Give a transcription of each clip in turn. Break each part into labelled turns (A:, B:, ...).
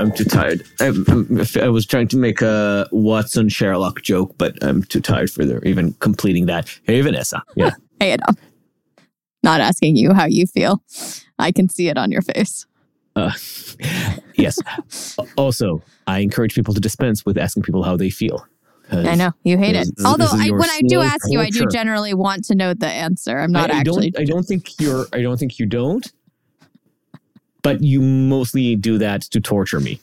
A: I'm, too tired. I'm, I was trying to make a Watson Sherlock joke, but I'm too tired for even completing that. Hey, Vanessa. Yeah.
B: Hey, Adaam. Not asking you how you feel. I can see it on your face.
A: Uh, yes. also, I encourage people to dispense with asking people how they feel.
B: I know you hate it. Although I, when I do ask you, I do generally want to know the answer. I'm not
A: I, I
B: actually.
A: Don't, I don't think you're. I don't think you don't. But you mostly do that to torture me.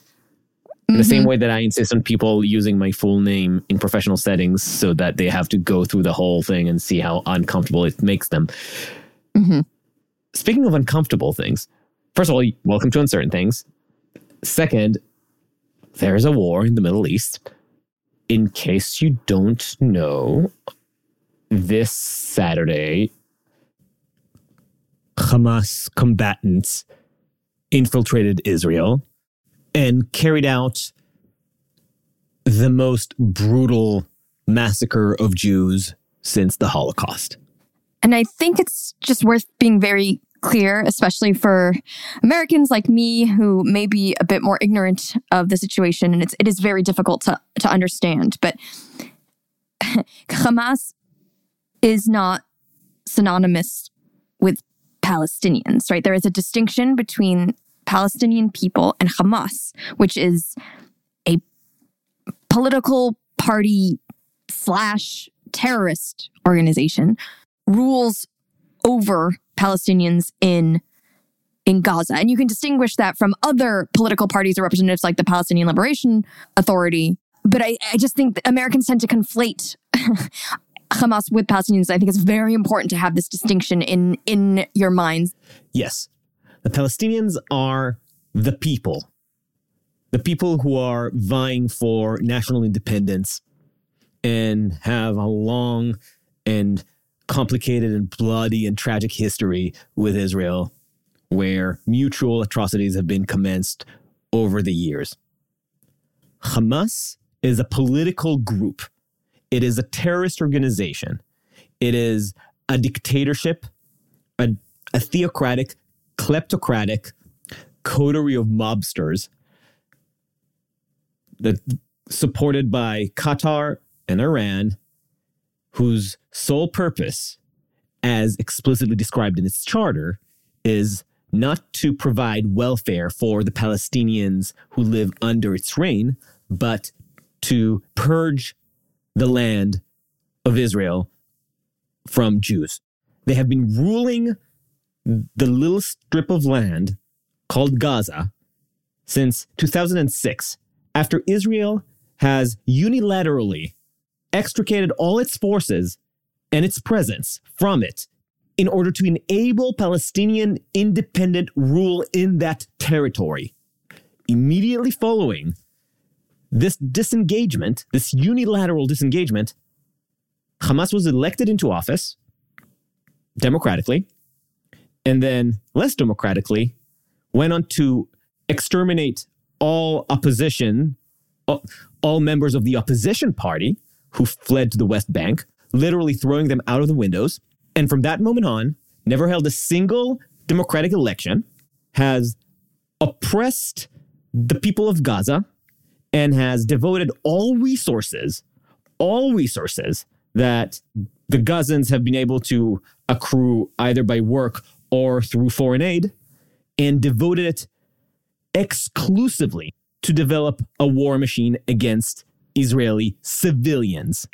A: In the same
B: Mhm.
A: way that I insist on people using my full name in professional settings so that they have to go through the whole thing and see how uncomfortable it makes them.
B: Mhm.
A: Speaking of uncomfortable things, first of all, welcome to Uncertain Things. Second, there's a war in the Middle East. In case you don't know, this Saturday, Hamas combatants infiltrated Israel and carried out the most brutal massacre of Jews since the Holocaust.
B: And I think it's just worth being very clear, especially for Americans like me who may be a bit more ignorant of the situation. And it's, it is very difficult to, to understand. But Hamas is not synonymous with Palestinians, right? There is a distinction between Palestinian people and Hamas, which is a political party slash terrorist organization rules over Palestinians in in Gaza. And you can distinguish that from other political parties or representatives like the Palestinian Liberation Authority. But I, I just think Americans tend to conflate Hamas with Palestinians. I think it's very important to have this distinction in in your minds.
A: Yes, the Palestinians are the people, the people who are vying for national independence and have a long and complicated and bloody and tragic history with Israel, where mutual atrocities have been commenced over the years. Hamas is a political group. It is a terrorist organization. It is a dictatorship, a, a theocratic, kleptocratic coterie of mobsters that supported by Qatar and Iran, whose sole purpose, as explicitly described in its charter, is not to provide welfare for the Palestinians who live under its reign, but to purge the land of Israel from Jews. They have been ruling the little strip of land called Gaza since 2006, after Israel has unilaterally extricated all its forces and its presence from it in order to enable Palestinian independent rule in that territory. Immediately following this disengagement, this unilateral disengagement, Hamas was elected into office democratically, and then less democratically went on to exterminate all opposition, all, members of the opposition party who fled to the West Bank, literally throwing them out of the windows. And from that moment on, never held a single democratic election, has oppressed the people of Gaza, and has devoted all resources, all resources that the Gazans have been able to accrue either by work or through foreign aid, and devoted it exclusively to develop a war machine against Israeli civilians.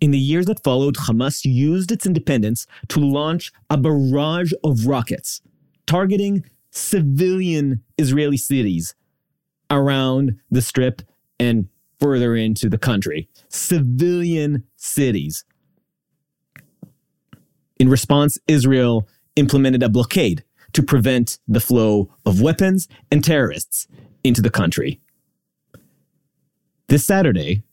A: In the years that followed, Hamas used its independence to launch a barrage of rockets targeting civilian Israeli cities around the strip and further into the country. Civilian cities. In response, Israel implemented a blockade to prevent the flow of weapons and terrorists into the country. This Saturday,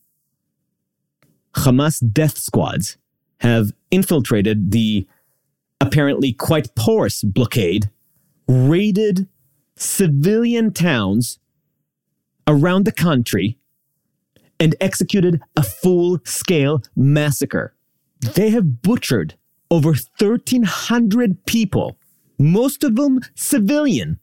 A: Hamas death squads have infiltrated the apparently quite porous blockade, raided civilian towns around the country and executed a full scale massacre. They have butchered over 1,300 people, most of them civilian,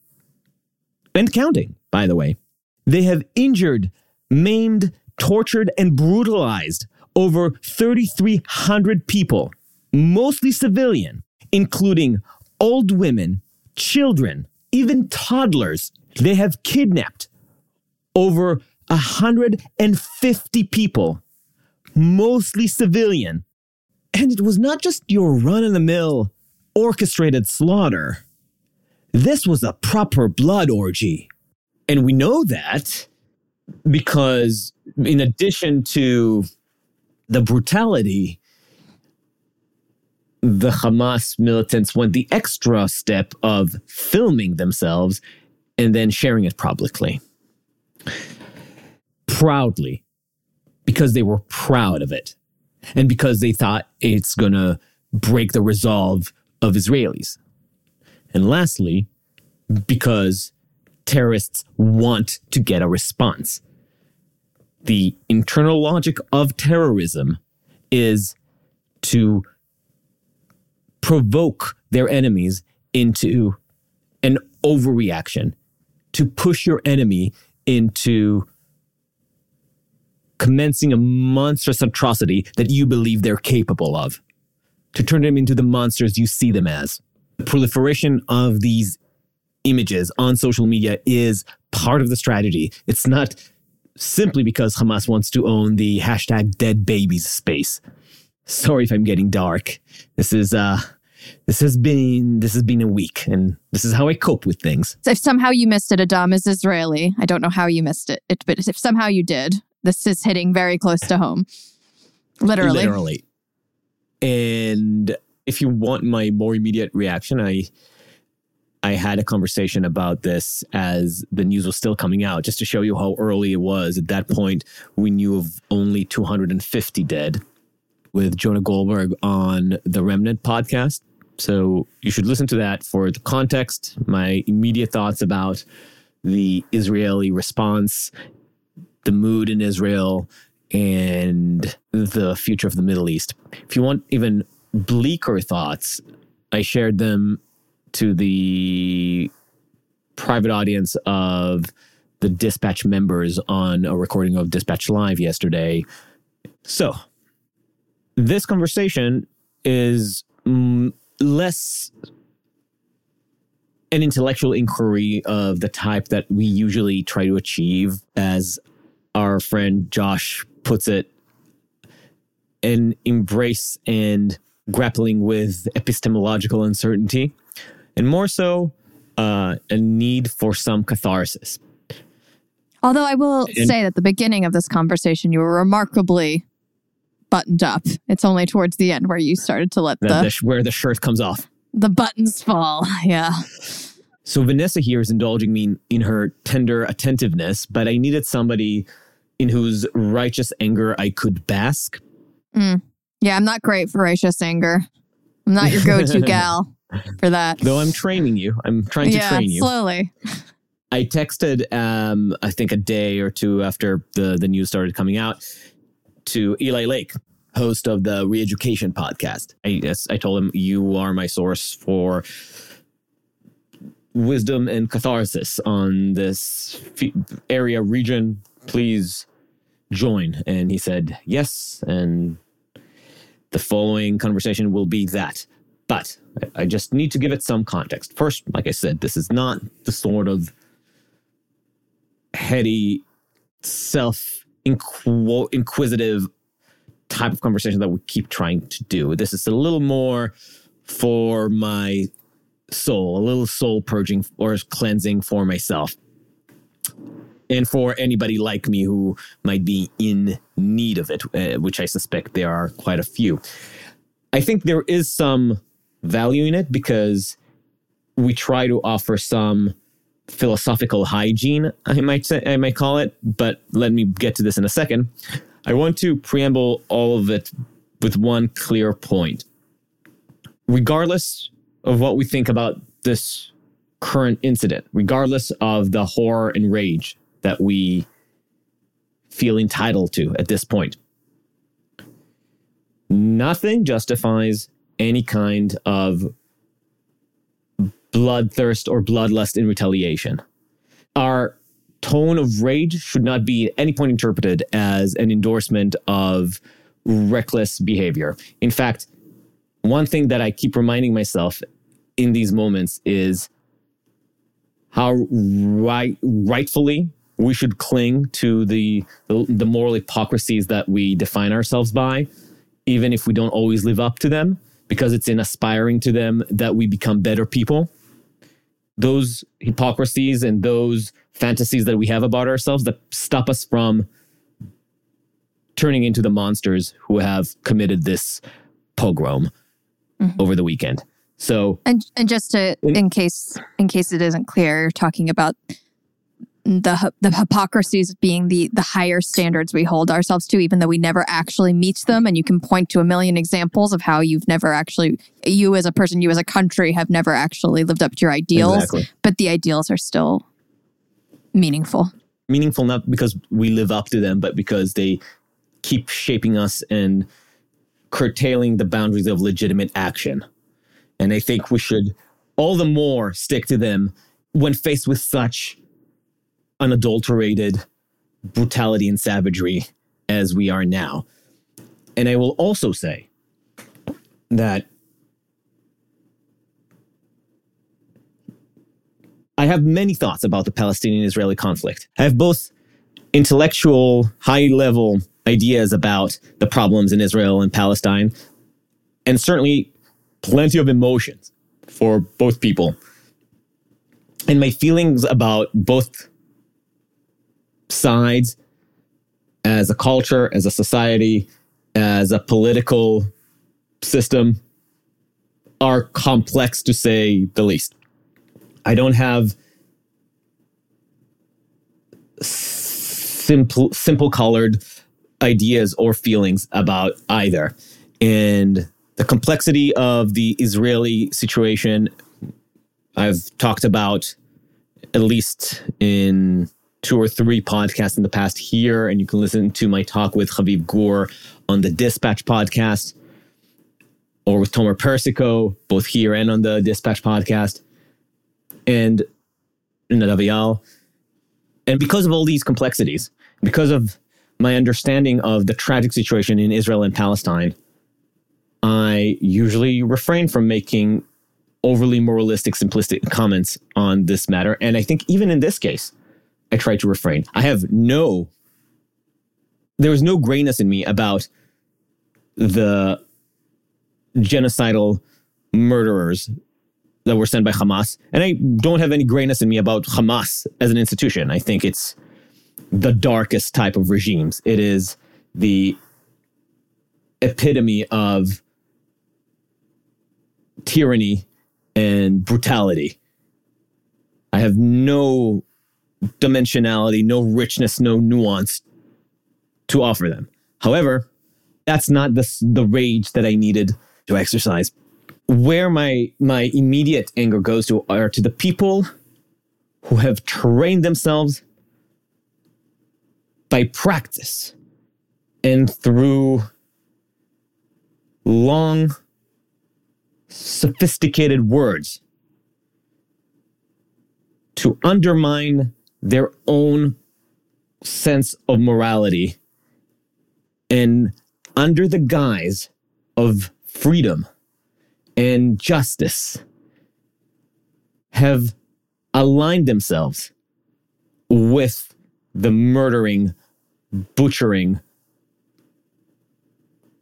A: and counting, by the way. They have injured, maimed, tortured, and brutalized over 3,300 people, mostly civilian, including old women, children, even toddlers. They have kidnapped over 150 people, mostly civilian. And it was not just your run of the mill orchestrated slaughter. This was a proper blood orgy. And we know that because, in addition to the brutality, the Hamas militants went the extra step of filming themselves and then sharing it publicly. Proudly, because they were proud of it and because they thought it's going to break the resolve of Israelis. And lastly, because terrorists want to get a response. The internal logic of terrorism is to provoke their enemies into an overreaction, to push your enemy into commencing a monstrous atrocity that you believe they're capable of, to turn them into the monsters you see them as. The proliferation of these images on social media is part of the strategy. It's not simply because Hamas wants to own the hashtag dead babies space. Sorry if I'm getting dark. This is uh this has been this has been a week and this is how I cope with things.
B: So if somehow you missed it, Adaam is Israeli. I don't know how you missed it, it but if somehow you did, this is hitting very close to home. Literally.
A: Literally. And if you want my more immediate reaction, I I had a conversation about this as the news was still coming out, just to show you how early it was. At that point, we knew of only 250 dead with Jonah Goldberg on the Remnant podcast. So you should listen to that for the context, my immediate thoughts about the Israeli response, the mood in Israel, and the future of the Middle East. If you want even bleaker thoughts, I shared them to the private audience of the dispatch members on a recording of dispatch live yesterday. So this conversation is mm, less an intellectual inquiry of the type that we usually try to achieve as our friend josh puts it an embrace and grappling with epistemological uncertainty and more so uh, a need for some catharsis.
B: Although I will and, say that the beginning of this conversation, you were remarkably buttoned up. It's only towards the end where you started to let the, the,
A: where the shirt comes off,
B: the buttons fall. Yeah.
A: So Vanessa here is indulging me in, in her tender attentiveness, but I needed somebody in whose righteous anger I could bask.
B: Mm. Yeah, I'm not great for righteous anger. I'm not your go-to gal for that.
A: Though I'm training you. I'm trying to
B: yeah,
A: train you.
B: Slowly.
A: I texted um I think a day or two after the the news started coming out to Eli Lake, host of the Reeducation podcast. I yes, I told him you are my source for wisdom and catharsis on this area region. Please join. And he said yes. And the following conversation will be that. But I just need to give it some context. First, like I said, this is not the sort of heady, self inquisitive type of conversation that we keep trying to do. This is a little more for my soul, a little soul purging or cleansing for myself. And for anybody like me who might be in need of it, uh, which I suspect there are quite a few. I think there is some value in it because we try to offer some philosophical hygiene, I might say, I might call it, but let me get to this in a second. I want to preamble all of it with one clear point. regardless of what we think about this current incident, regardless of the horror and rage that we feel entitled to at this point, nothing justifies any kind of bloodthirst or bloodlust in retaliation. Our tone of rage should not be at any point interpreted as an endorsement of reckless behavior. In fact, one thing that I keep reminding myself in these moments is how right rightfully we should cling to the, the, the moral hypocrisies that we define ourselves by, even if we don't always live up to them, because it's in aspiring to them that we become better people. Those hypocrisies and those fantasies that we have about ourselves that stop us from turning into the monsters who have committed this pogrom mm-hmm. over the weekend. So
B: and and just to in, in case in case it isn't clear, you're talking about the the hypocrisies being the the higher standards we hold ourselves to even though we never actually meet them and you can point to a million examples of how you've never actually you as a person you as a country have never actually lived up to your ideals exactly. but the ideals are still meaningful
A: meaningful not because we live up to them but because they keep shaping us and curtailing the boundaries of legitimate action. And I think we should all the more stick to them when faced with such unadulterated brutality and savagery as we are now. And I will also say that I have many thoughts about the Palestinian Israeli conflict. I have both intellectual, high level ideas about the problems in Israel and Palestine, and certainly plenty of emotions for both people. And my feelings about both sides as a culture, as a society, as a political system are complex to say the least. I don't have simple simple colored ideas or feelings about either. And the complexity of the Israeli situation, I've talked about at least in two or three podcasts in the past here. And you can listen to my talk with Haviv Gur on the Dispatch podcast or with Tomer Persico, both here and on the Dispatch podcast. And Nadav Eyal. And because of all these complexities, because of my understanding of the tragic situation in Israel and Palestine, I usually refrain from making overly moralistic, simplistic comments on this matter. And I think even in this case, I try to refrain. I have no, there was no grayness in me about the genocidal murderers that were sent by Hamas. And I don't have any grayness in me about Hamas as an institution. I think it's the darkest type of regimes. It is the epitome of tyranny and brutality. I have no dimensionality, no richness, no nuance to offer them. However, that's not the, the rage that I needed to exercise. Where my my immediate anger goes to are to the people who have trained themselves by practice and through long, sophisticated words to undermine their own sense of morality and under the guise of freedom and justice have aligned themselves with the murdering, butchering,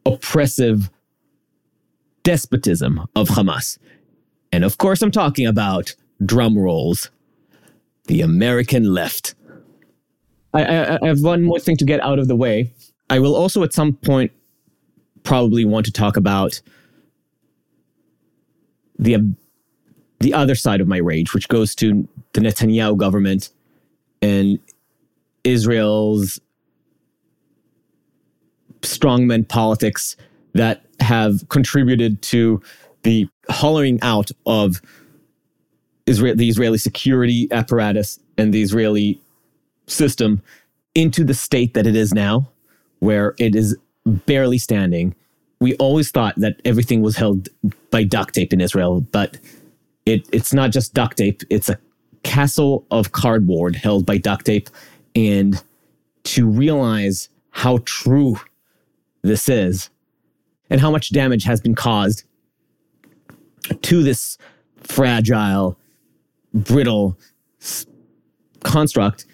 A: oppressive despotism of Hamas. And of course, I'm talking about drum rolls, the American left. I, I, I, have one more thing to get out of the way. I will also, at some point, probably want to talk about the the other side of my rage, which goes to the Netanyahu government and Israel's strongman politics that have contributed to the hollowing out of Israel, the Israeli security apparatus and the Israeli system into the state that it is now, where it is barely standing. We always thought that everything was held by duct tape in Israel, but it, it's not just duct tape, it's a castle of cardboard held by duct tape. And to realize how true this is and how much damage has been caused to this fragile, brittle construct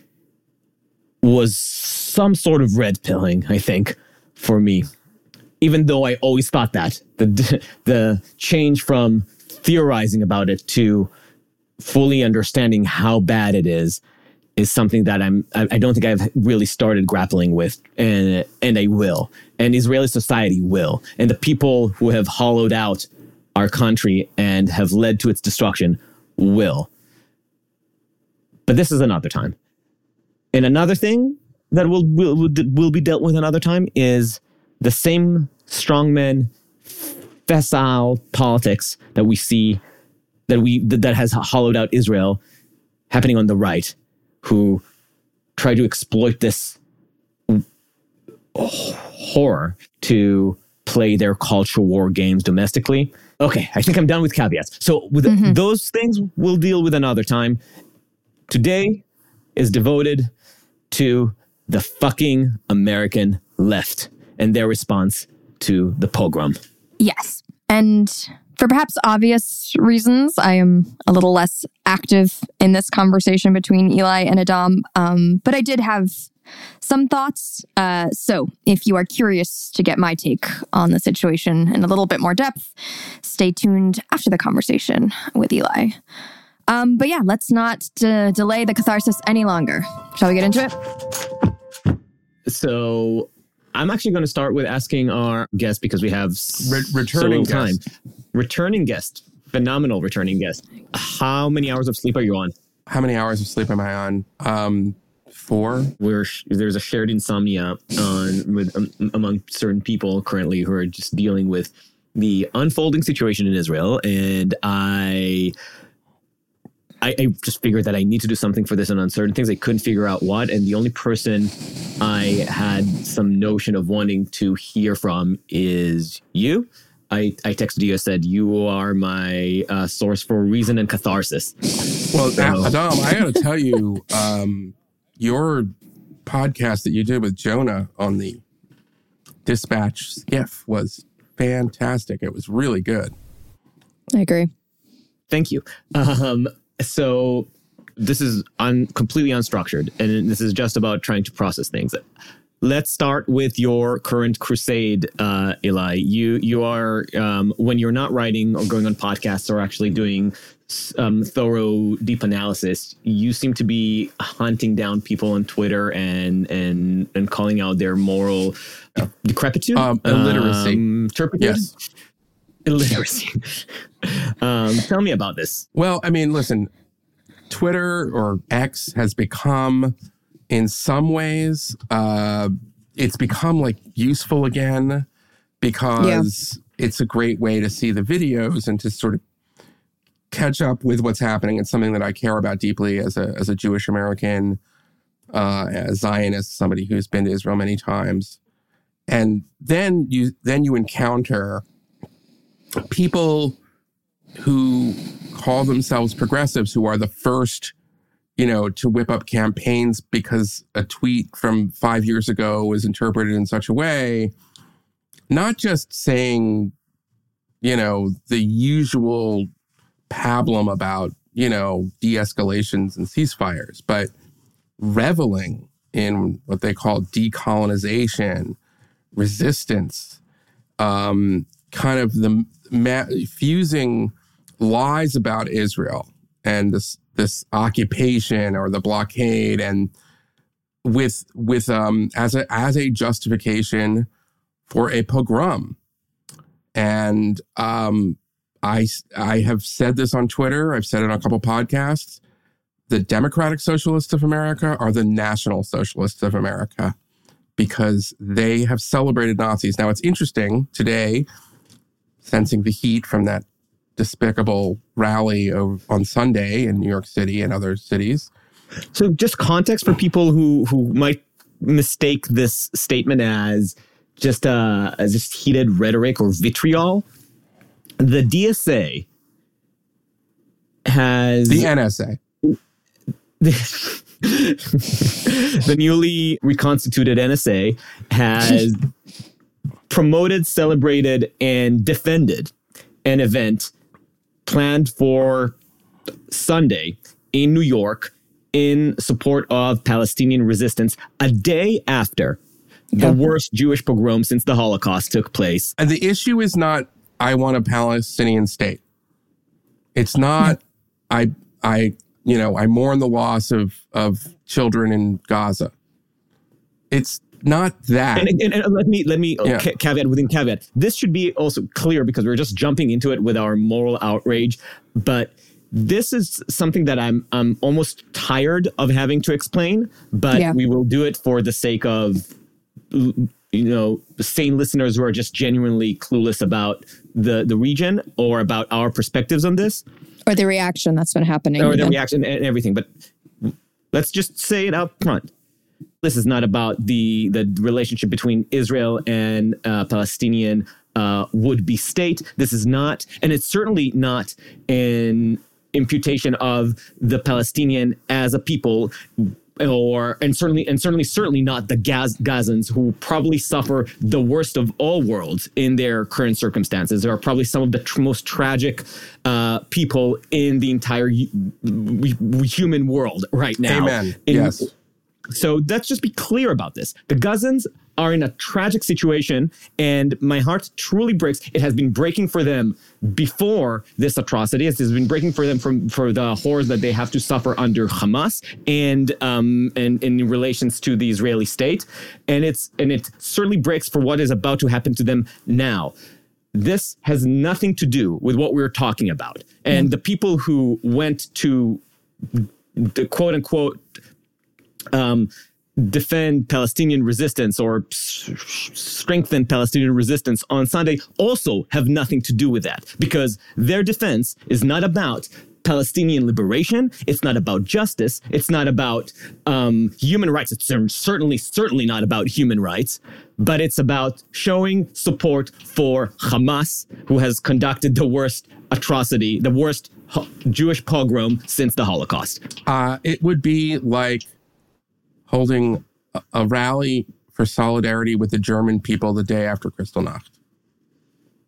A: was some sort of red pilling, I think, for me. Even though I always thought that the the change from theorizing about it to fully understanding how bad it is is something that I'm I don't think I've really started grappling with and and I will. And Israeli society will. And the people who have hollowed out our country and have led to its destruction will. But this is another time. And another thing that will will will be dealt with another time is the same strongman facile politics that we see that we that has hollowed out Israel happening on the right who try to exploit this horror to play their culture war games domestically. Okay, I think I'm done with caveats. So with mm-hmm. those things we'll deal with another time. Today is devoted to the fucking American left and their response to the pogrom.
B: Yes. And for perhaps obvious reasons, I am a little less active in this conversation between Eli and Adaam, um, but I did have some thoughts. Uh, so, if you are curious to get my take on the situation in a little bit more depth, stay tuned after the conversation with Eli. Um, but yeah, let's not d- delay the catharsis any longer. Shall we get into it?
A: So, I'm actually going to start with asking our guest because we have
C: Re- returning so time. Guest.
A: Returning guest, phenomenal returning guest. How many hours of sleep are you on?
C: How many hours of sleep am I on? Um, four.
A: Where there's a shared insomnia on with um, among certain people currently who are just dealing with the unfolding situation in Israel, and I I, I, just figured that I need to do something for this and uncertain things. I couldn't figure out what. And the only person I had some notion of wanting to hear from is you. I, I texted you. I said you are my uh, source for reason and catharsis.
C: Well, so. Adaam, I got to tell you, um, your podcast that you did with Jonah on the Dispatch skiff was fantastic. It was really good.
B: I agree.
A: Thank you. Um, so this is un, completely unstructured, and this is just about trying to process things. Let's start with your current crusade, uh, Eli. You you are um, when you're not writing or going on podcasts or actually doing um, thorough, deep analysis. You seem to be hunting down people on Twitter and and and calling out their moral decrepitude,
C: um, illiteracy,
A: um, turpitude. Yes illiteracy. um, tell me about this.
C: Well, I mean, listen, Twitter or X has become, in some ways, uh, it's become like useful again because yeah. it's a great way to see the videos and to sort of catch up with what's happening. It's something that I care about deeply as a as a Jewish American, uh, a Zionist, somebody who's been to Israel many times. And then you then you encounter people who call themselves progressives who are the first you know to whip up campaigns because a tweet from 5 years ago was interpreted in such a way not just saying you know the usual pablum about you know de-escalations and ceasefires but reveling in what they call decolonization resistance um, kind of the ma- fusing lies about Israel and this this occupation or the blockade and with with um as a as a justification for a pogrom. And um i i have said this on twitter. I've said it on a couple podcasts. The democratic socialists of america are the national socialists of america because they have celebrated nazis. Now it's interesting. Today sensing the heat from that despicable rally of, on Sunday in New York City and other cities.
A: So, just context for people who who might mistake this statement as just uh, as just heated rhetoric or vitriol. The DSA has
C: the NSA.
A: the newly reconstituted NSA has promoted, celebrated, and defended an event planned for Sunday in New York in support of Palestinian resistance a day after the yeah. worst Jewish pogrom since the Holocaust took place.
C: And the issue is not, I want a Palestinian state. It's not, I, I, you know, I mourn the loss of, of children in Gaza. It's not that.
A: And, and, and let me let me oh, yeah. ca- caveat within caveat. This should be also clear because we're just jumping into it with our moral outrage, but this is something that I'm I'm almost tired of having to explain, but yeah. we will do it for the sake of you know sane listeners who are just genuinely clueless about the the region or about our perspectives on this
B: or the reaction that's been happening
A: or the reaction and everything but let's just say it out front this is not about the the relationship between Israel and uh, Palestinian uh, would be state. This is not, and it's certainly not an imputation of the Palestinian as a people or and certainly and certainly certainly not the Gaz, Gazans who probably suffer the worst of all worlds in their current circumstances. They are probably some of the tr- most tragic uh, people in the entire human world right now.
C: Amen. In, yes.
A: So let's just be clear about this. The Gazans are in a tragic situation, and my heart truly breaks. It has been breaking for them before this atrocity. It has been breaking for them from for the horrors that they have to suffer under Hamas and um and, and in relations to the Israeli state, and it's and it certainly breaks for what is about to happen to them now. This has nothing to do with what we're talking about, and mm. the people who went to the quote unquote um, defend Palestinian resistance or strengthen Palestinian resistance on Sunday also have nothing to do with that because their defense is not about Palestinian liberation. It's not about justice. It's not about um, human rights. It's certainly, certainly not about human rights, but it's about showing support for Hamas, who has conducted the worst atrocity, the worst Jewish pogrom since the Holocaust.
C: Uh, it would be like holding a, rally for solidarity with the German people the day after Kristallnacht.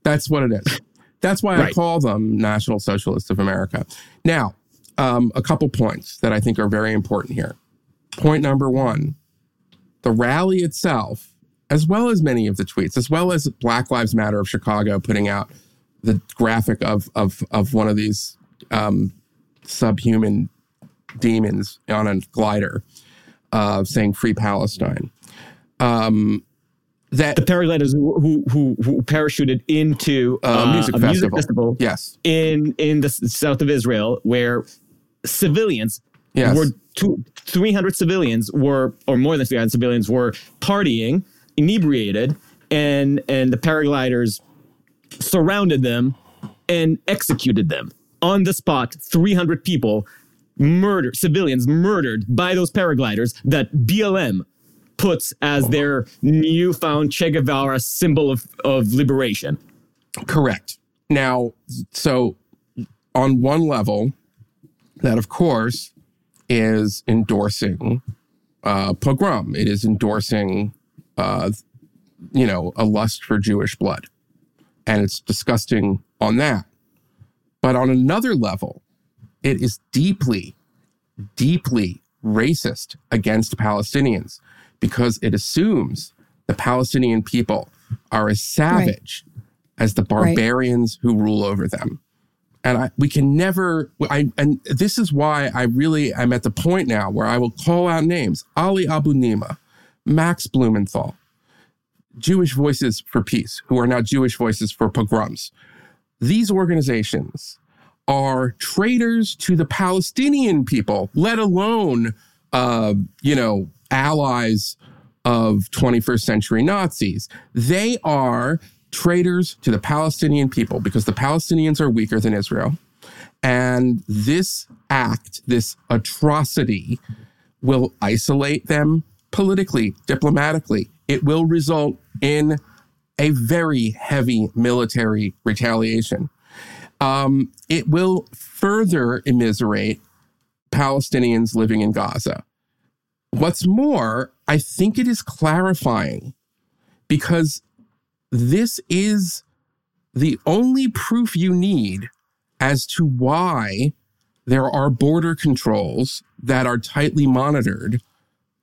C: That's what it is. That's why right. I call them National Socialists of America. Now, um, a couple points that I think are very important here. Point number one the rally itself, as well as many of the tweets, as well as Black Lives Matter of Chicago putting out the graphic of, of, of one of these um, subhuman demons on a glider uh, saying "Free Palestine." Um,
A: that the paragliders who who, who parachuted into uh,
C: uh, music,
A: a
C: festival.
A: music festival,
C: yes,
A: in in the south of Israel, where civilians yes. were two, 300 civilians were, or more than 300 civilians were partying, inebriated, and and the paragliders surrounded them and executed them on the spot. 300 people murdered, civilians murdered by those paragliders that BLM puts as their newfound Che Guevara symbol of, of liberation.
C: Correct. Now, so on one level, that of course is endorsing uh, pogrom. It is endorsing, uh, you know, a lust for Jewish blood. And it's disgusting on that. But on another level, it is deeply, deeply racist against Palestinians because it assumes the Palestinian people are as savage right. as the barbarians right. who rule over them. And I, we can never, I, and this is why I really, I'm at the point now where I will call out names Ali Abunimah, Max Blumenthal, Jewish Voices for Peace, who are now Jewish Voices for Pogroms. These organizations are traitors to the Palestinian people, let alone, uh, you know, allies of 21st century Nazis. They are traitors to the Palestinian people because the Palestinians are weaker than Israel. And this act, this atrocity, will isolate them politically, diplomatically. It will result in a very heavy military retaliation. Um, it will further immiserate Palestinians living in Gaza. What's more, I think it is clarifying because this is the only proof you need as to why there are border controls that are tightly monitored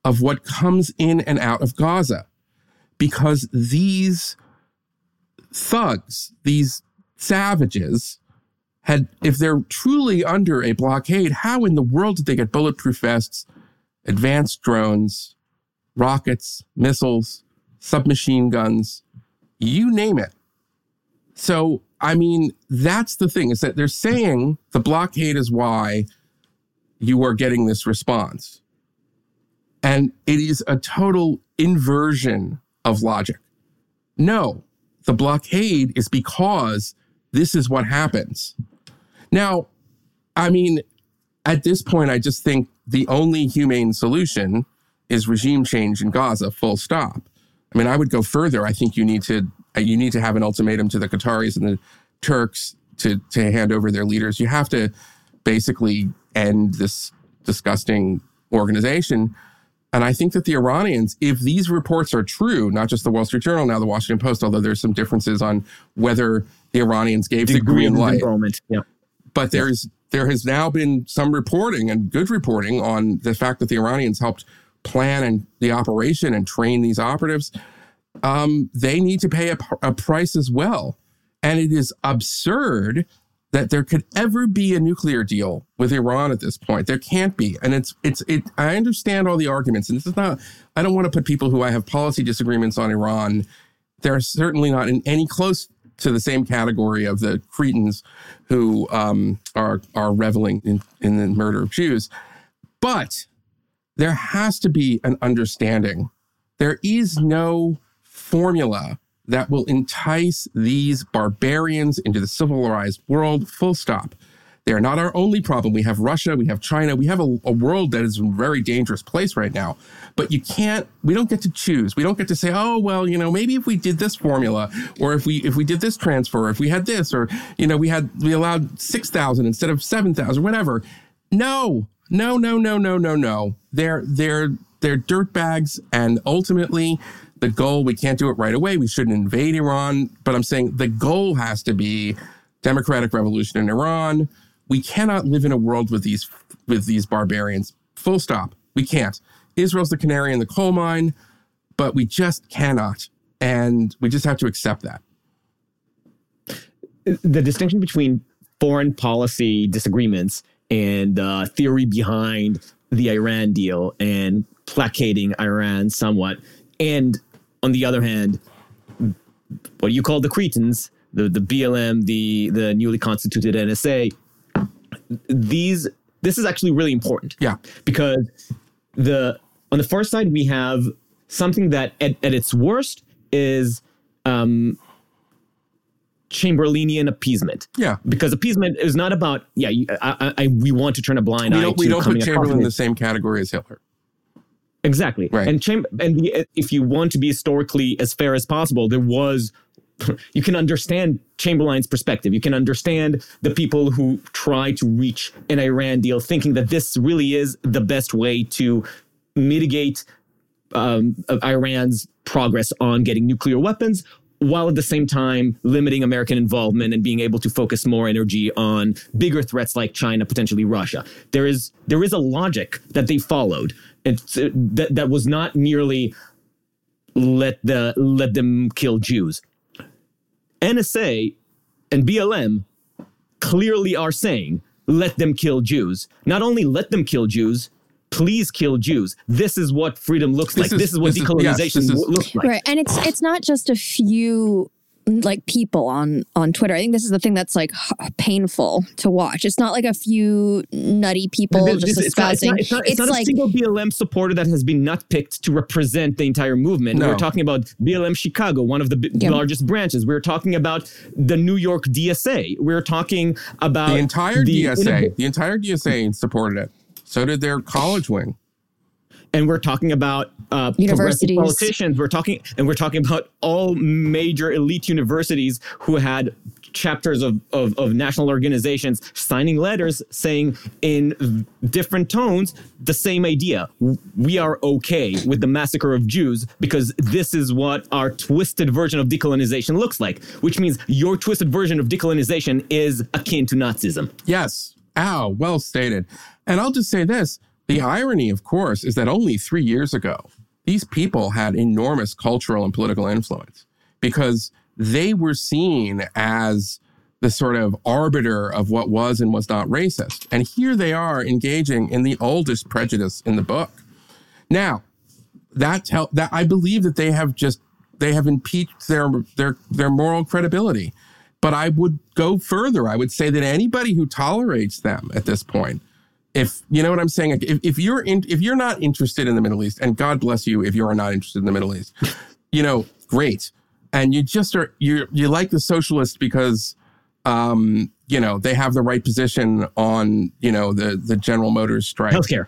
C: of what comes in and out of Gaza. Because these thugs, these savages, had, if they're truly under a blockade, how in the world did they get bulletproof vests, advanced drones, rockets, missiles, submachine guns, you name it? So, I mean, that's the thing is that they're saying the blockade is why you are getting this response. And it is a total inversion of logic. No, the blockade is because this is what happens. Now, I mean, at this point, I just think the only humane solution is regime change in Gaza, full stop. I mean, I would go further. I think you need to uh, you need to have an ultimatum to the Qataris and the Turks to to hand over their leaders. You have to basically end this disgusting organization. And I think that the Iranians, if these reports are true, not just the Wall Street Journal, now the Washington Post, although there's some differences on whether the Iranians gave the, the green light.
A: Yeah.
C: But there's there has now been some reporting and good reporting on the fact that the Iranians helped plan and the operation and train these operatives. Um, they need to pay a, a price as well. And it is absurd that there could ever be a nuclear deal with Iran at this point. There can't be. And it's it's it I understand all the arguments. And this is not I don't want to put people who I have policy disagreements on Iran. They're certainly not in any close to the same category of the cretins who um, are are reveling in, in the murder of Jews. But there has to be an understanding. There is no formula that will entice these barbarians into the civilized world, full stop. They are not our only problem. We have Russia, we have China, we have a, a, world that is a very dangerous place right now. But you can't, we don't get to choose. We don't get to say, oh, well, you know, maybe if we did this formula, or if we if we did this transfer, or if we had this, or you know, we had we allowed six thousand instead of seven thousand, whatever. No, no, no, no, no, no, no. They're they're they're dirtbags, and ultimately the goal, we can't do it right away. We shouldn't invade Iran. But I'm saying the goal has to be democratic revolution in Iran. We cannot live in a world with these with these barbarians. Full stop. We can't. Israel's the canary in the coal mine, but we just cannot. And we just have to accept that.
A: The distinction between foreign policy disagreements and uh, theory behind the Iran deal and placating Iran somewhat and on the other hand, what you call the cretins, the, the BLM, the, the newly constituted NSA, these this is actually really important.
C: Yeah.
A: Because the on the first side we have something that at, at its worst is um Chamberlainian appeasement.
C: Yeah,
A: because appeasement is not about yeah. I, I, we want to turn a blind we eye.
C: Don't, we don't put Chamberlain in the same category as Hitler.
A: Exactly.
C: Right.
A: And cham- and the, if you want to be historically as fair as possible, there was you can understand Chamberlain's perspective. You can understand the people who try to reach an Iran deal thinking that this really is the best way to mitigate um, Iran's progress on getting nuclear weapons while at the same time limiting American involvement and being able to focus more energy on bigger threats like China, potentially Russia. There is there is a logic that they followed. It's, uh, that that was not merely let the let them kill Jews. NSA and BLM clearly are saying let them kill Jews. Not only let them kill Jews, please kill Jews. This is what freedom looks this like. Is, this is what this decolonization is, yes, is, looks like.
B: Right. And it's it's not just a few like people on on Twitter. I think this is the thing that's like painful to watch. It's not like a few nutty people
A: This-
B: just
A: this- it's not, it's
B: espousing.
A: not, it's not, it's not a single BLM supporter that has been nutpicked to represent the entire movement.
C: No.
A: We're talking about BLM Chicago, one of the b-
B: Yeah.
A: largest branches. We're talking about the New York DSA. We're talking about
C: The entire
A: the-
C: DSA, the entire DSA supported it. So did their college wing.
A: And we're talking about uh, progressive
B: Universities.
A: politicians. We're talking, and we're talking about all major elite universities who had chapters of, of, of national organizations signing letters saying in different tones the same idea. We are okay with the massacre of Jews because this is what our twisted version of decolonization looks like, which means your twisted version of decolonization is akin to Nazism.
C: Yes. Ow, well stated. And I'll just say this the irony, of course, is that only three years ago, these people had enormous cultural and political influence because they were seen as the sort of arbiter of what was and was not racist. And here they are engaging in the oldest prejudice in the book. Now, that tell that I believe that they have just they have impeached their their their moral credibility. But I would go further. I would say that anybody who tolerates them at this point, if you know what I'm saying, if, if you're in, if you're not interested in the Middle East, and God bless you if you are not interested in the Middle East, you know, great, and you just are you you like the socialists because um, you know they have the right position on you know the the General Motors strike
A: Healthcare.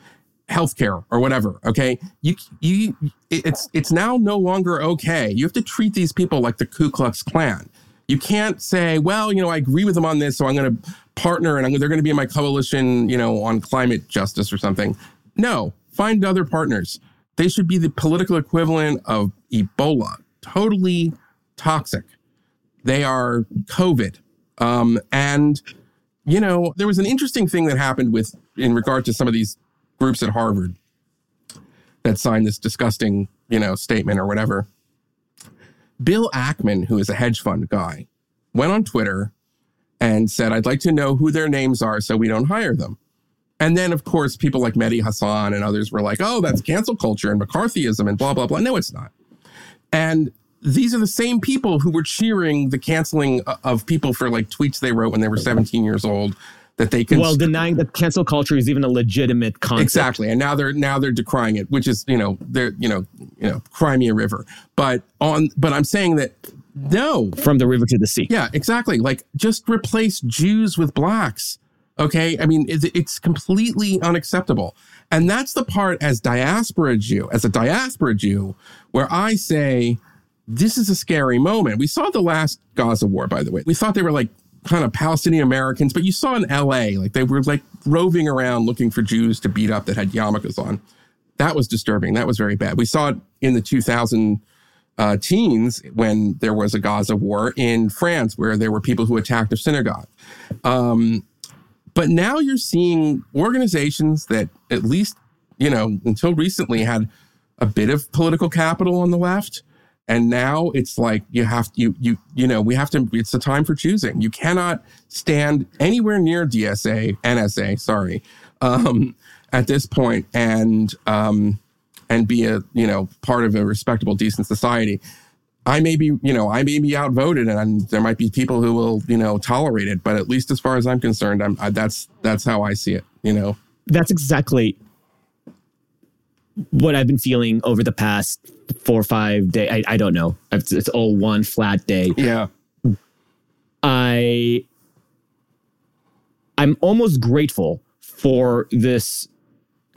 C: healthcare or whatever. Okay, you you it's it's now no longer okay. You have to treat these people like the Ku Klux Klan. You can't say, well, you know, I agree with them on this, so I'm going to partner and I'm, they're going to be in my coalition, you know, on climate justice or something. No, find other partners. They should be the political equivalent of Ebola. Totally toxic. They are COVID. Um, and you know, there was an interesting thing that happened with in regard to some of these groups at Harvard that signed this disgusting, you know, statement or whatever. Bill Ackman, who is a hedge fund guy, went on Twitter and said, I'd like to know who their names are so we don't hire them. And then, of course, people like Mehdi Hasan and others were like, oh, that's cancel culture and McCarthyism and blah, blah, blah. No, it's not. And these are the same people who were cheering the canceling of people for like tweets they wrote when they were 17 years old that they can
A: While denying that cancel culture is even a legitimate concept.
C: Exactly. And now they're now they're decrying it, which is, you know, they're, you know, you know, Crimea River. But on but I'm saying that no.
A: From the river to the sea.
C: Yeah, exactly. Like just replace Jews with blacks. Okay? I mean, it's, it's completely unacceptable. And that's the part as diaspora Jew, as a diaspora Jew, where I say this is a scary moment. We saw the last Gaza war, by the way. We thought they were like kind of Palestinian Americans, but you saw in LA, like they were like roving around looking for Jews to beat up that had yarmulkes on. That was disturbing. That was very bad. We saw it in the 2000 uh, teens when there was a Gaza war in France, where there were people who attacked a synagogue. Um, but now you're seeing organizations that, at least, you know, until recently had a bit of political capital on the left. And now it's like you have to you you you know we have to it's the time for choosing. You cannot stand anywhere near DSA NSA sorry um, at this point and um, and be a you know part of a respectable decent society. I may be you know I may be outvoted and there might be people who will you know tolerate it, but at least as far as I'm concerned, I'm I, that's that's how I see it. You know.
A: That's exactly what I've been feeling over the past four or five days. I, I don't know. It's, it's all one flat day.
C: Yeah.
A: I I'm almost grateful for this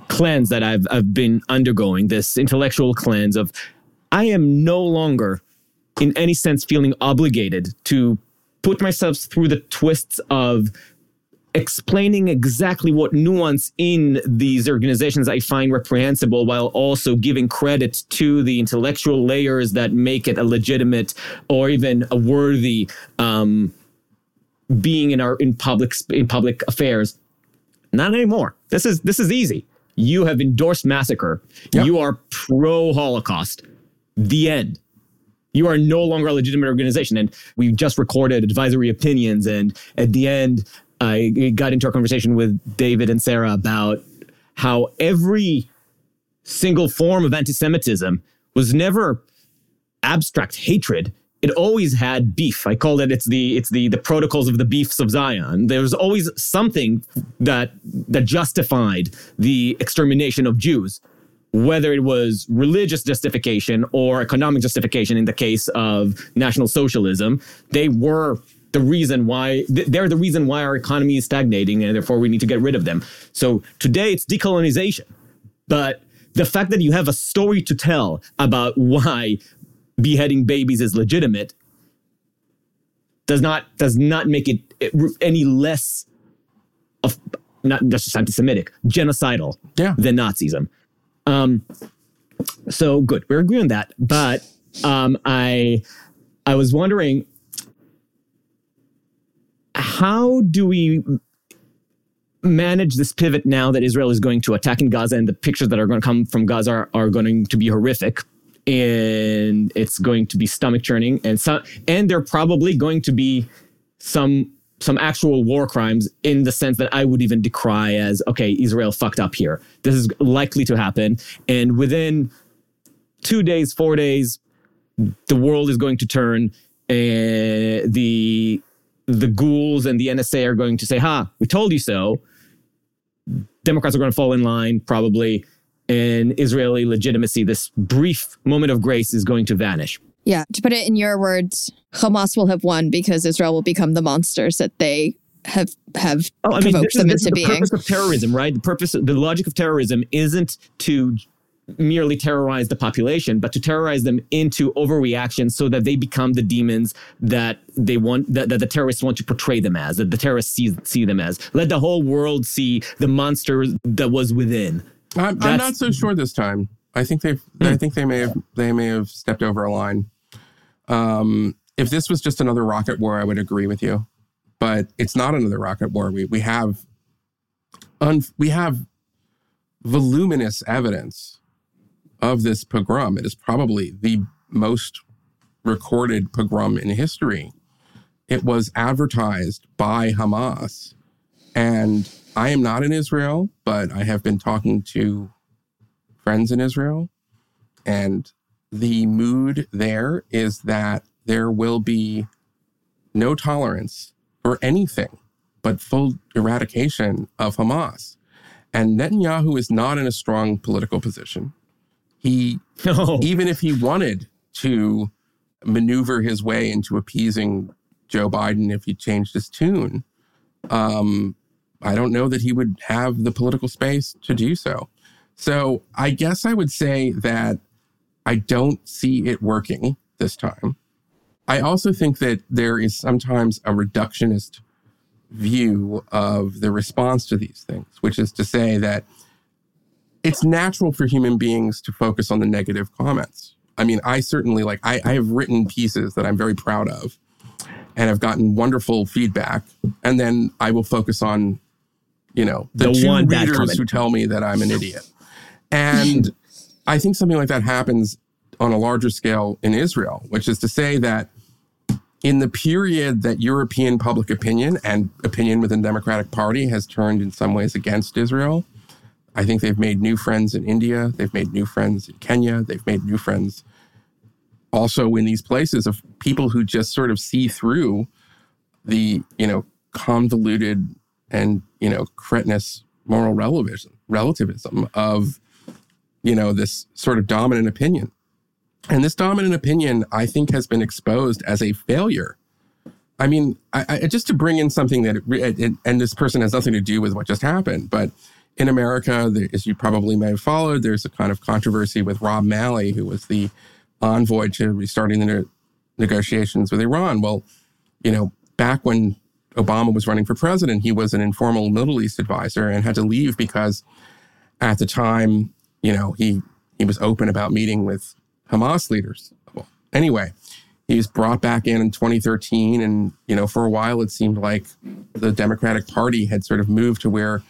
A: cleanse that I've I've been undergoing, this intellectual cleanse of I am no longer in any sense feeling obligated to put myself through the twists of explaining exactly what nuance in these organizations I find reprehensible while also giving credit to the intellectual layers that make it a legitimate or even a worthy um, being in our in public in public affairs. Not anymore. This is this is easy. You have endorsed massacre.
C: Yep.
A: You are pro Holocaust. The end. You are no longer a legitimate organization. And we've just recorded advisory opinions. And at the end, I got into a conversation with David and Sarah about how every single form of anti Semitism was never abstract hatred. It always had beef. I call it it's the it's the the protocols of the beefs of Zion. There was always something that that justified the extermination of Jews, whether it was religious justification or economic justification. In the case of National Socialism, they were the reason why they're the reason why our economy is stagnating, and therefore we need to get rid of them. So today it's decolonization, but the fact that you have a story to tell about why beheading babies is legitimate does not does not make it any less of not just anti-Semitic, genocidal
C: yeah.
A: than Nazism. Um, so good, we're agreeing on that. But um, I I was wondering how do we manage this pivot now that Israel is going to attack in Gaza and the pictures that are going to come from Gaza are, are going to be horrific and it's going to be stomach churning and some and there are probably going to be some some actual war crimes in the sense that I would even decry as okay Israel fucked up here. This is likely to happen. And within 2 days 4 days the world is going to turn and the the ghouls and the NSA are going to say ha we told you so Democrats are going to fall in line probably and Israeli legitimacy, this brief moment of grace is going to vanish.
B: Yeah. To put it in your words, Hamas will have won because Israel will become the monsters that they have have oh, I mean, provoked them
A: is,
B: into
A: the
B: being.
A: The purpose of terrorism, right? The purpose, the logic of terrorism isn't to merely terrorize the population, but to terrorize them into overreaction so that they become the demons that they want, that, that the terrorists want to portray them as, that the terrorists see, see them as. Let the whole world see the monster that was within.
C: I'm, I'm not so sure this time. I think they've. Hmm. I think they may have. They may have stepped over a line. Um, if this was just another rocket war, I would agree with you. But it's not another rocket war. We we have. Un, we have voluminous evidence of this pogrom. It is probably the most recorded pogrom in history. It was advertised by Hamas and I am not in Israel, but I have been talking to friends in Israel. And the mood there is that there will be no tolerance for anything but full eradication of Hamas. And Netanyahu is not in a strong political position. He, no. even if he wanted to maneuver his way into appeasing Joe Biden if he changed his tune, um, I don't know that he would have the political space to do so. So I guess I would say that I don't see it working this time. I also think that there is sometimes a reductionist view of the response to these things, which is to say that it's natural for human beings to focus on the negative comments. I mean, I certainly like, I, I have written pieces that I'm very proud of and have gotten wonderful feedback. And then I will focus on you know, the, the two one readers who tell me that I'm an idiot. And I think something like that happens on a larger scale in Israel, which is to say that in the period that European public opinion and opinion within the Democratic Party has turned in some ways against Israel, I think they've made new friends in India, they've made new friends in Kenya, they've made new friends also in these places of people who just sort of see through the, you know, convoluted and you know cretinous moral relativism relativism of you know this sort of dominant opinion. And this dominant opinion i think has been exposed as a failure. I mean I, I, just to bring in something that it, and this person has nothing to do with what just happened but in america as you probably may have followed there's a kind of controversy with rob malley who was the envoy to restarting the ne- negotiations with iran well you know back when Obama was running for president, he was an informal Middle East advisor and had to leave because at the time, you know, he he was open about meeting with Hamas leaders. Well, anyway, he was brought back in in 2013, and you know, for a while it seemed like the Democratic Party had sort of moved to where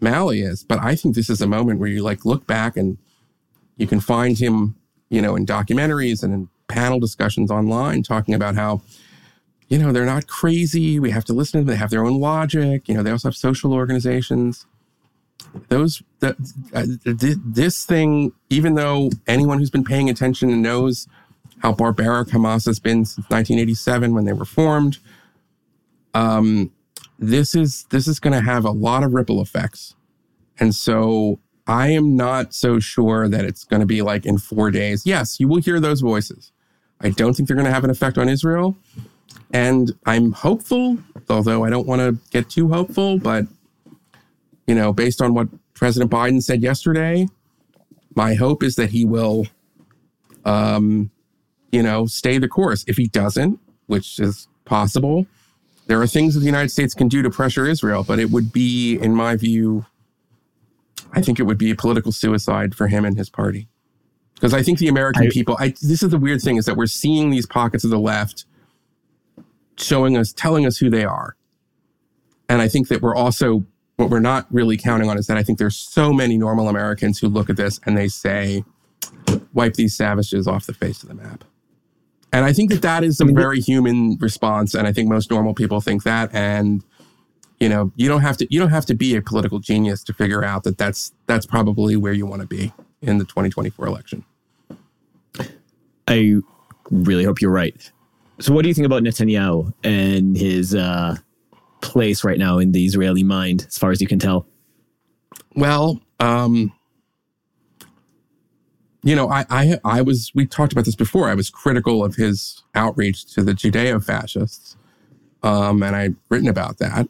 C: Malley is. But I think this is a moment where you like look back and you can find him, you know, in documentaries and in panel discussions online talking about how you know, they're not crazy. We have to listen to them. They have their own logic. You know, they also have social organizations. Those, the, uh, this thing, even though anyone who's been paying attention knows how barbaric Hamas has been since 1987 when they were formed. Um, this is this is going to have a lot of ripple effects, and so I am not so sure that it's going to be like in four days. Yes, you will hear those voices. I don't think they're going to have an effect on Israel, and I'm hopeful, although I don't want to get too hopeful, but you know, based on what President Biden said yesterday, my hope is that he will, um, you know, stay the course. If he doesn't, which is possible, there are things that the United States can do to pressure Israel, but it would be, in my view, I think it would be a political suicide for him and his party. Because I think the American I, people, I, this is the weird thing is that we're seeing these pockets of the left showing us, telling us who they are. And I think that we're also what we're not really counting on is that I think there's so many normal Americans who look at this and they say, wipe these savages off the face of the map. And I think that that is a very human response. And I think most normal people think that. And, you know, you don't have to, you don't have to be a political genius to figure out that that's, that's probably where you want to be in the 2024 election.
A: I really hope you're right. So what do you think about Netanyahu and his, uh, place right now in the Israeli mind, as far as you can tell?
C: Well, um, you know, I, I, I was, we talked about this before. I was critical of his outreach to the Judeo fascists. Um, and I've written about that.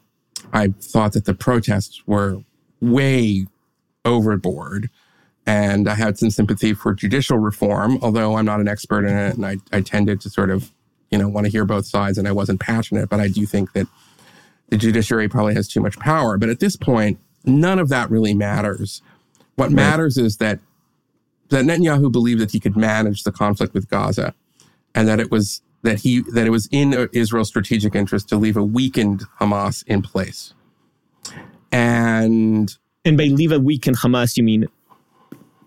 C: I thought that the protests were way overboard. And I had some sympathy for judicial reform, although I'm not an expert in it. And I, I tended to sort of, you know, want to hear both sides and I wasn't passionate. But I do think that the judiciary probably has too much power. But at this point, none of that really matters. What right. matters is that that Netanyahu believed that he could manage the conflict with Gaza, and that it was that he that it was in Israel's strategic interest to leave a weakened Hamas in place. And
A: and by leave a weakened Hamas, you mean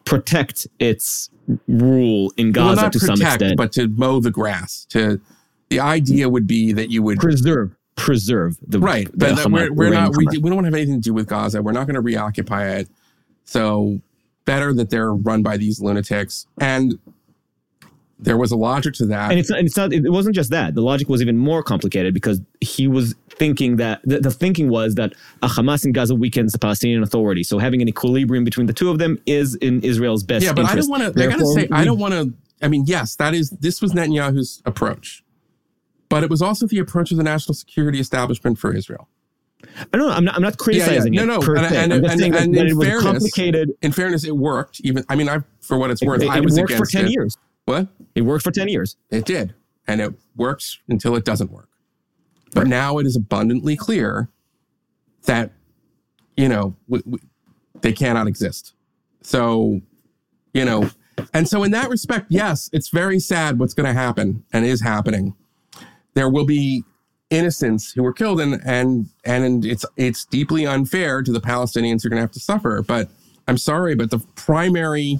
A: protect its rule in Gaza well, to protect, some extent,
C: but to mow the grass. To the idea would be that you would
A: preserve preserve the
C: right. The but we're, we're not. We, we don't have anything to do with Gaza. We're not going to reoccupy it. So better that they're run by these lunatics. And there was a logic to that.
A: And it's and it's not. It wasn't just that. The logic was even more complicated because he was thinking that the, the thinking was that a Hamas in Gaza weakens the Palestinian Authority. So having an equilibrium between the two of them is in Israel's best.
C: Yeah, but
A: interest.
C: I don't want to. I gotta say, I don't want to. I mean, yes, that is. This was Netanyahu's approach. But it was also the approach of the national security establishment for Israel.
A: I don't know. I'm not, I'm not criticizing yeah, yeah. No, no. and, and, and, and, and in fairness, complicated.
C: In fairness, it worked. Even I mean, I for what it's worth,
A: it,
C: I was
A: worked for ten
C: it.
A: years.
C: What?
A: It worked for ten years.
C: It did, and it works until it doesn't work. But right. now it is abundantly clear that you know they cannot exist. So you know, and so in that respect, yes, it's very sad what's going to happen and is happening there will be innocents who were killed and and and it's it's deeply unfair to the Palestinians who are going to have to suffer. But I'm sorry but the primary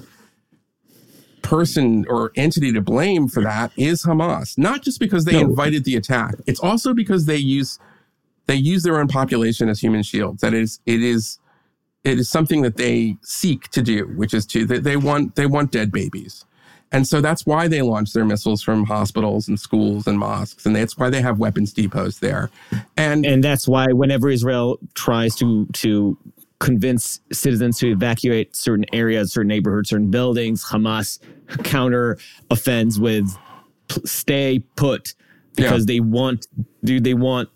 C: person or entity to blame for that is Hamas not just because they no. invited the attack. It's also because they use they use their own population as human shields. That is it is it is something that they seek to do which is to they, they want they want dead babies and so that's why they launch their missiles from hospitals and schools and mosques. And that's why they have weapons depots there. And
A: and that's why whenever Israel tries to to convince citizens to evacuate certain areas, certain neighborhoods, certain buildings, Hamas counter offends with stay put because yeah. they want do they want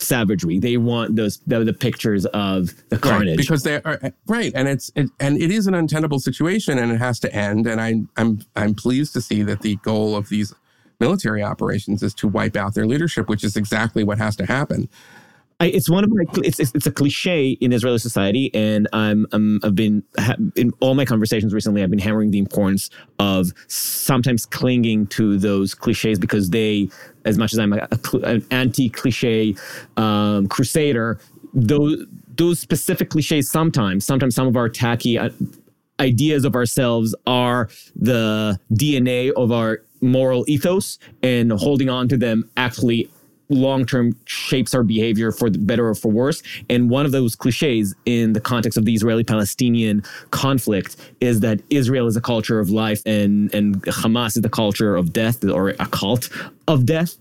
A: savagery. They want those the, the pictures of the carnage
C: right, because they are right, and it's it, and it is an untenable situation, and it has to end. And I I'm I'm pleased to see that the goal of these military operations is to wipe out their leadership, which is exactly what has to happen.
A: I, it's one of my it's, it's, it's a cliche in Israeli society, and I'm, I'm I've been in all my conversations recently. I've been hammering the importance of sometimes clinging to those cliches because they, as much as I'm a, a, an anti-cliche um, crusader, those those specific cliches sometimes sometimes some of our tacky uh, ideas of ourselves are the DNA of our moral ethos, and holding on to them actually long term shapes our behavior for the better or for worse. And one of those cliches in the context of the Israeli Palestinian conflict is that Israel is a culture of life and, and Hamas is the culture of death or a cult of death.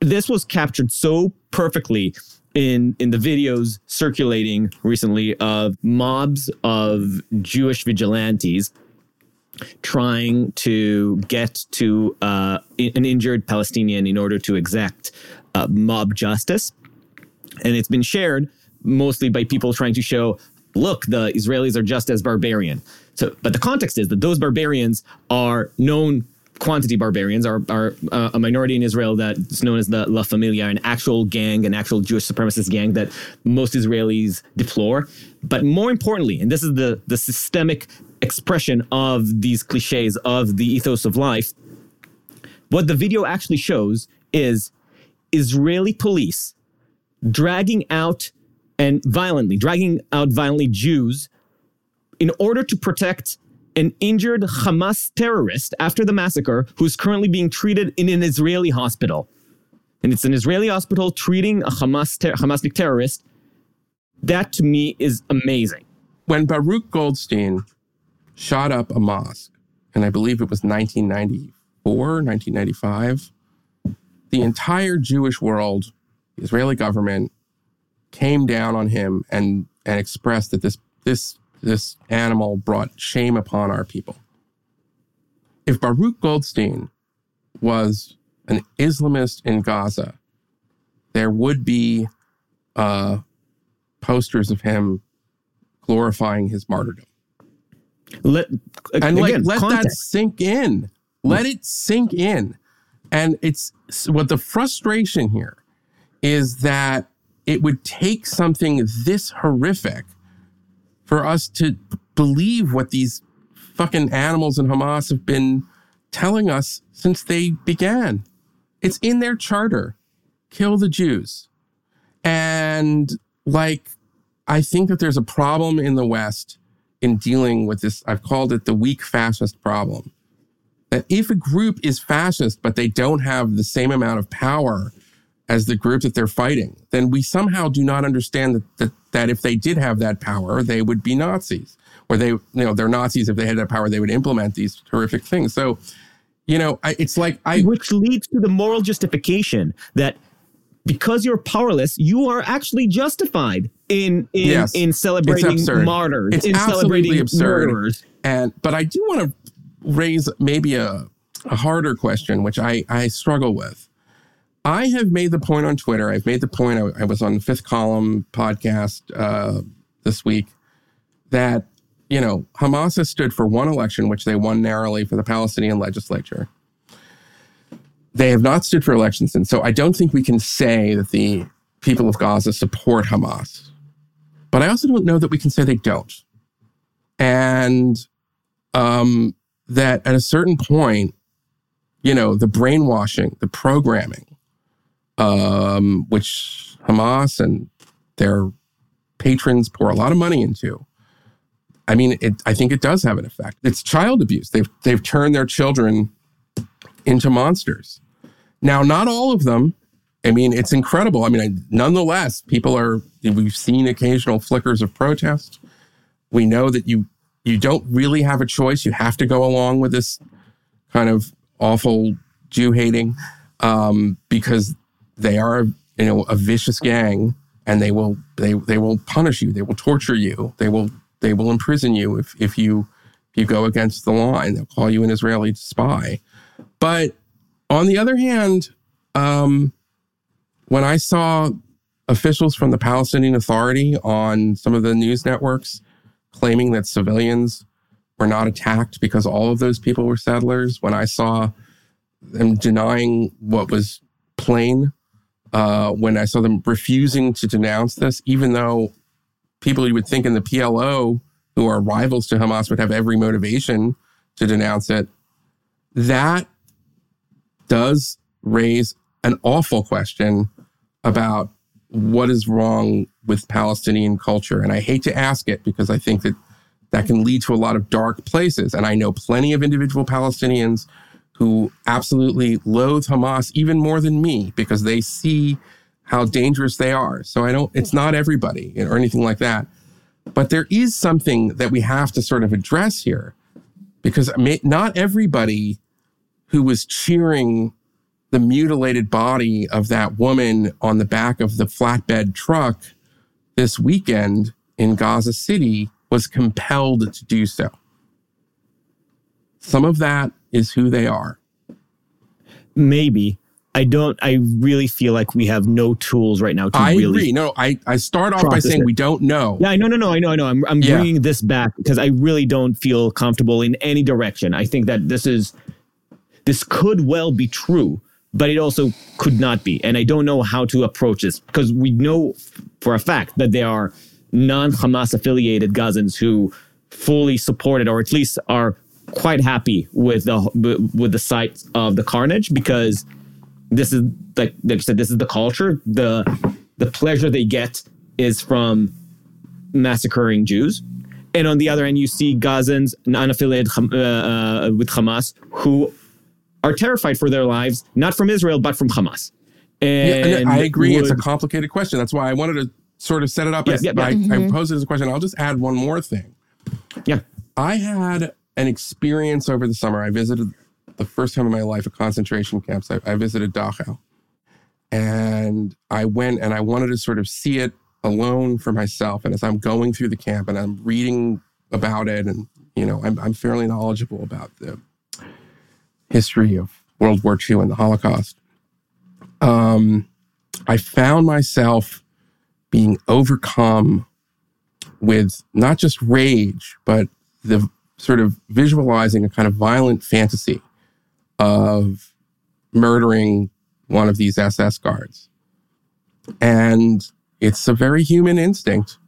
A: This was captured so perfectly in in the videos circulating recently of mobs of Jewish vigilantes trying to get to uh, an injured Palestinian in order to exact uh, mob justice. And it's been shared mostly by people trying to show look, the Israelis are just as barbarian. So, but the context is that those barbarians are known quantity barbarians are, are uh, a minority in Israel that's known as the La Familia, an actual gang, an actual Jewish supremacist gang that most Israelis deplore. But more importantly, and this is the, the systemic expression of these cliches of the ethos of life, what the video actually shows is Israeli police dragging out and violently, dragging out violently Jews in order to protect an injured Hamas terrorist after the massacre who's currently being treated in an Israeli hospital. And it's an Israeli hospital treating a Hamas ter- terrorist. That to me is amazing.
C: When Baruch Goldstein shot up a mosque, and I believe it was 1994, 1995, the entire Jewish world, the Israeli government, came down on him and, and expressed that this, this this animal brought shame upon our people. If Baruch Goldstein was an Islamist in Gaza, there would be uh, posters of him glorifying his martyrdom.
A: Let,
C: and again, like let context. that sink in. Let it sink in. And it's what the frustration here is that it would take something this horrific for us to believe what these fucking animals in Hamas have been telling us since they began. It's in their charter kill the Jews. And like, I think that there's a problem in the West in dealing with this. I've called it the weak fascist problem. That if a group is fascist, but they don't have the same amount of power as the group that they're fighting, then we somehow do not understand that, that, that if they did have that power, they would be Nazis. Or they, you know, they're Nazis if they had that power, they would implement these horrific things. So, you know, I, it's like I.
A: Which leads to the moral justification that because you're powerless, you are actually justified in in, yes, in celebrating martyrs,
C: it's
A: in
C: celebrating absurd. murderers. And but I do want to raise maybe a, a harder question, which I, I struggle with I have made the point on Twitter. I've made the point. I, I was on the Fifth Column podcast uh, this week that you know Hamas has stood for one election, which they won narrowly for the Palestinian legislature. They have not stood for elections and So I don't think we can say that the people of Gaza support Hamas. But I also don't know that we can say they don't. And um, that at a certain point, you know, the brainwashing, the programming, um, which Hamas and their patrons pour a lot of money into. I mean, it, I think it does have an effect. It's child abuse. They've they've turned their children into monsters. Now, not all of them. I mean, it's incredible. I mean, I, nonetheless, people are. We've seen occasional flickers of protest. We know that you you don't really have a choice. You have to go along with this kind of awful Jew hating um, because they are you know a vicious gang and they will they they will punish you they will torture you they will they will imprison you if if you if you go against the line they'll call you an israeli spy but on the other hand um, when i saw officials from the palestinian authority on some of the news networks claiming that civilians were not attacked because all of those people were settlers when i saw them denying what was plain uh, when I saw them refusing to denounce this, even though people you would think in the PLO, who are rivals to Hamas, would have every motivation to denounce it. That does raise an awful question about what is wrong with Palestinian culture. And I hate to ask it because I think that that can lead to a lot of dark places. And I know plenty of individual Palestinians who absolutely loathe Hamas even more than me because they see how dangerous they are. So I don't, it's not everybody or anything like that. But there is something that we have to sort of address here because not everybody who was cheering the mutilated body of that woman on the back of the flatbed truck this weekend in Gaza City was compelled to do so. Some of that is who they are.
A: Maybe. I don't, I really feel like we have no tools right now to
C: I
A: really.
C: agree. No, I, I start off by saying it. we don't know.
A: Yeah, no, no, no, I know, I know. I'm, I'm yeah. bringing this back because I really don't feel comfortable in any direction. I think that this is, this could well be true, but it also could not be. And I don't know how to approach this because we know for a fact that there are non Hamas affiliated Gazans who fully support it or at least are quite happy with the with the sight of the carnage because this is like I said, this is the culture. The the pleasure they get is from massacring Jews. And on the other end, you see Gazans, non-affiliated uh, uh, with Hamas, who are terrified for their lives, not from Israel, but from Hamas.
C: And, yeah, and I agree. Would, it's a complicated question. That's why I wanted to sort of set it up. Yeah, as, yeah, I, mm-hmm. I posed it as a question. I'll just add one more thing.
A: Yeah.
C: I had an experience over the summer. I visited the first time in my life a concentration camps. I, I visited Dachau. And I went and I wanted to sort of see it alone for myself. And as I'm going through the camp and I'm reading about it, and, you know, I'm, I'm fairly knowledgeable about the history of World War II and the Holocaust. Um, I found myself being overcome with not just rage, but the sort of visualizing a kind of violent fantasy of murdering one of these SS guards. And it's a very human instinct.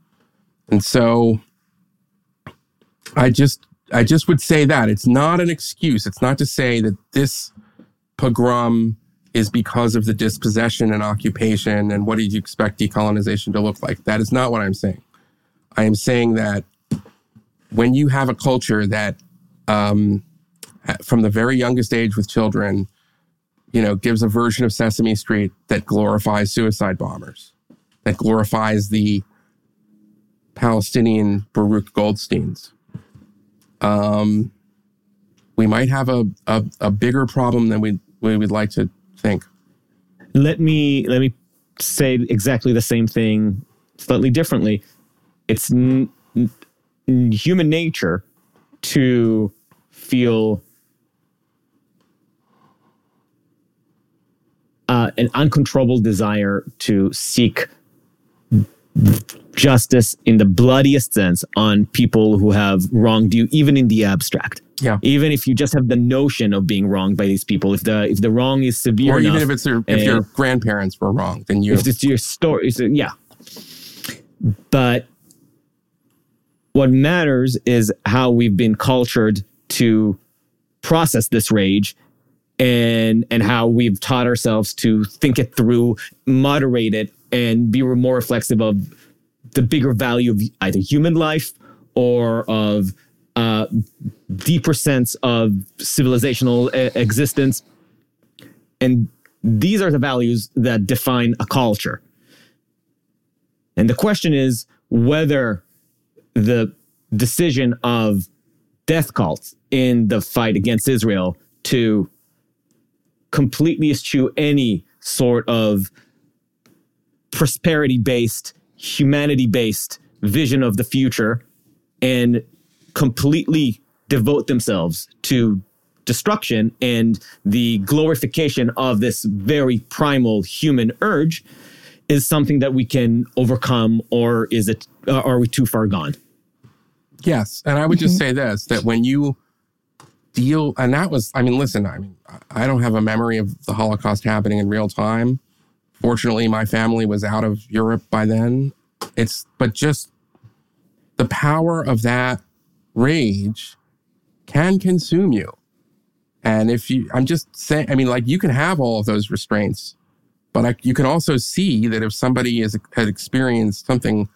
C: And so I just I just would say that it's not an excuse. It's not to say that this pogrom is because of the dispossession and occupation and what did you expect decolonization to look like. That is not what I'm saying. I am saying that when you have a culture that um, from the very youngest age with children, you know, gives a version of Sesame Street that glorifies suicide bombers, that glorifies the Palestinian Baruch Goldsteins. Um, we might have a, a, a bigger problem than we, we would like to think.
A: Let me let me say exactly the same thing slightly differently. It's n- n- human nature to feel uh, an uncontrollable desire to seek justice in the bloodiest sense on people who have wronged you, even in the abstract.
C: Yeah.
A: Even if you just have the notion of being wronged by these people, if the if the wrong is severe,
C: or
A: enough,
C: even if it's your, if your grandparents were wrong, then you.
A: If it's your story, so yeah. But what matters is how we've been cultured to process this rage and and how we've taught ourselves to think it through, moderate it, and be more reflexive of the bigger value of either human life or of uh, deeper sense of civilizational uh, existence. And these are the values that define a culture. And the question is whether the decision of death cults in the fight against Israel to completely eschew any sort of prosperity based, humanity based vision of the future and completely devote themselves to destruction and the glorification of this very primal human urge is something that we can overcome or is it uh, are we too far gone
C: yes and i would just mm-hmm. say this that when you deal and that was i mean listen i mean i don't have a memory of the holocaust happening in real time fortunately my family was out of europe by then it's but just the power of that rage can consume you and if you i'm just saying i mean like you can have all of those restraints but I, you can also see that if somebody has, has experienced something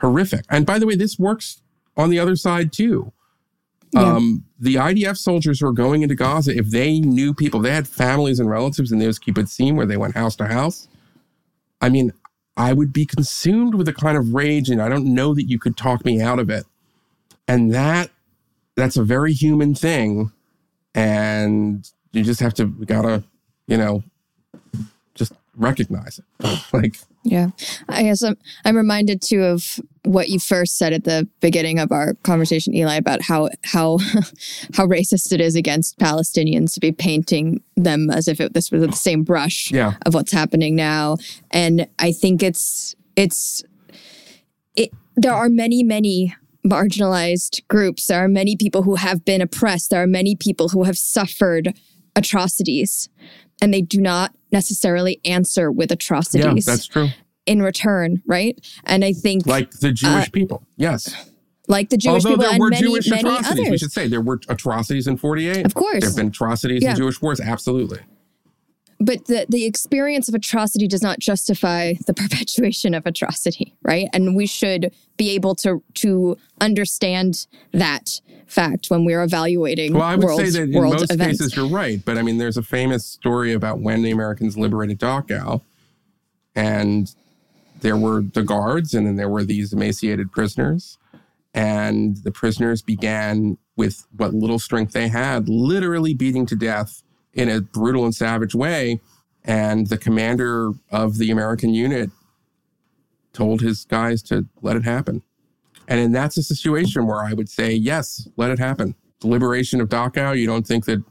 C: horrific and by the way this works on the other side too
B: Yeah.
C: Um, the IDF soldiers who are going into Gaza, if they knew people, they had families and relatives in those kibbutzim where they went house to house. I mean, I would be consumed with a kind of rage, and I don't know that you could talk me out of it. And that that's a very human thing, and you just have to gotta, you know, just recognize it. like
B: Yeah. I guess I'm, I'm reminded too of what you first said at the beginning of our conversation, Eli, about how how how racist it is against Palestinians to be painting them as if it, this was the same brush
C: Yeah.
B: of what's happening now. And I think it's it's it there are many, many marginalized groups. There are many people who have been oppressed. There are many people who have suffered atrocities. And they do not necessarily answer with atrocities.
C: yeah, that's true.
B: in return, right? And I think like,
C: the Jewish
B: Uh,
C: people, yes.
B: Like the Jewish people.
C: Although
B: people
C: there were
B: many,
C: Jewish
B: many
C: atrocities, we should say there were atrocities in '48.
B: Of course.
C: there have been atrocities
B: Yeah.
C: in Jewish wars. Absolutely.
B: But the, the experience of atrocity does not justify the perpetuation of atrocity, right? And we should be able to to understand that fact when we're evaluating
C: Well, I would
B: world,
C: say that in most
B: events.
C: cases you're right, but I mean, there's a famous story about when the Americans liberated Dachau, and there were the guards, and then there were these emaciated prisoners, and the prisoners began with what little strength they had, literally beating to death in a brutal and savage way. And the commander of the American unit told his guys to let it happen. And then that's a situation where I would say, yes, let it happen. The liberation of Dachau, you don't think that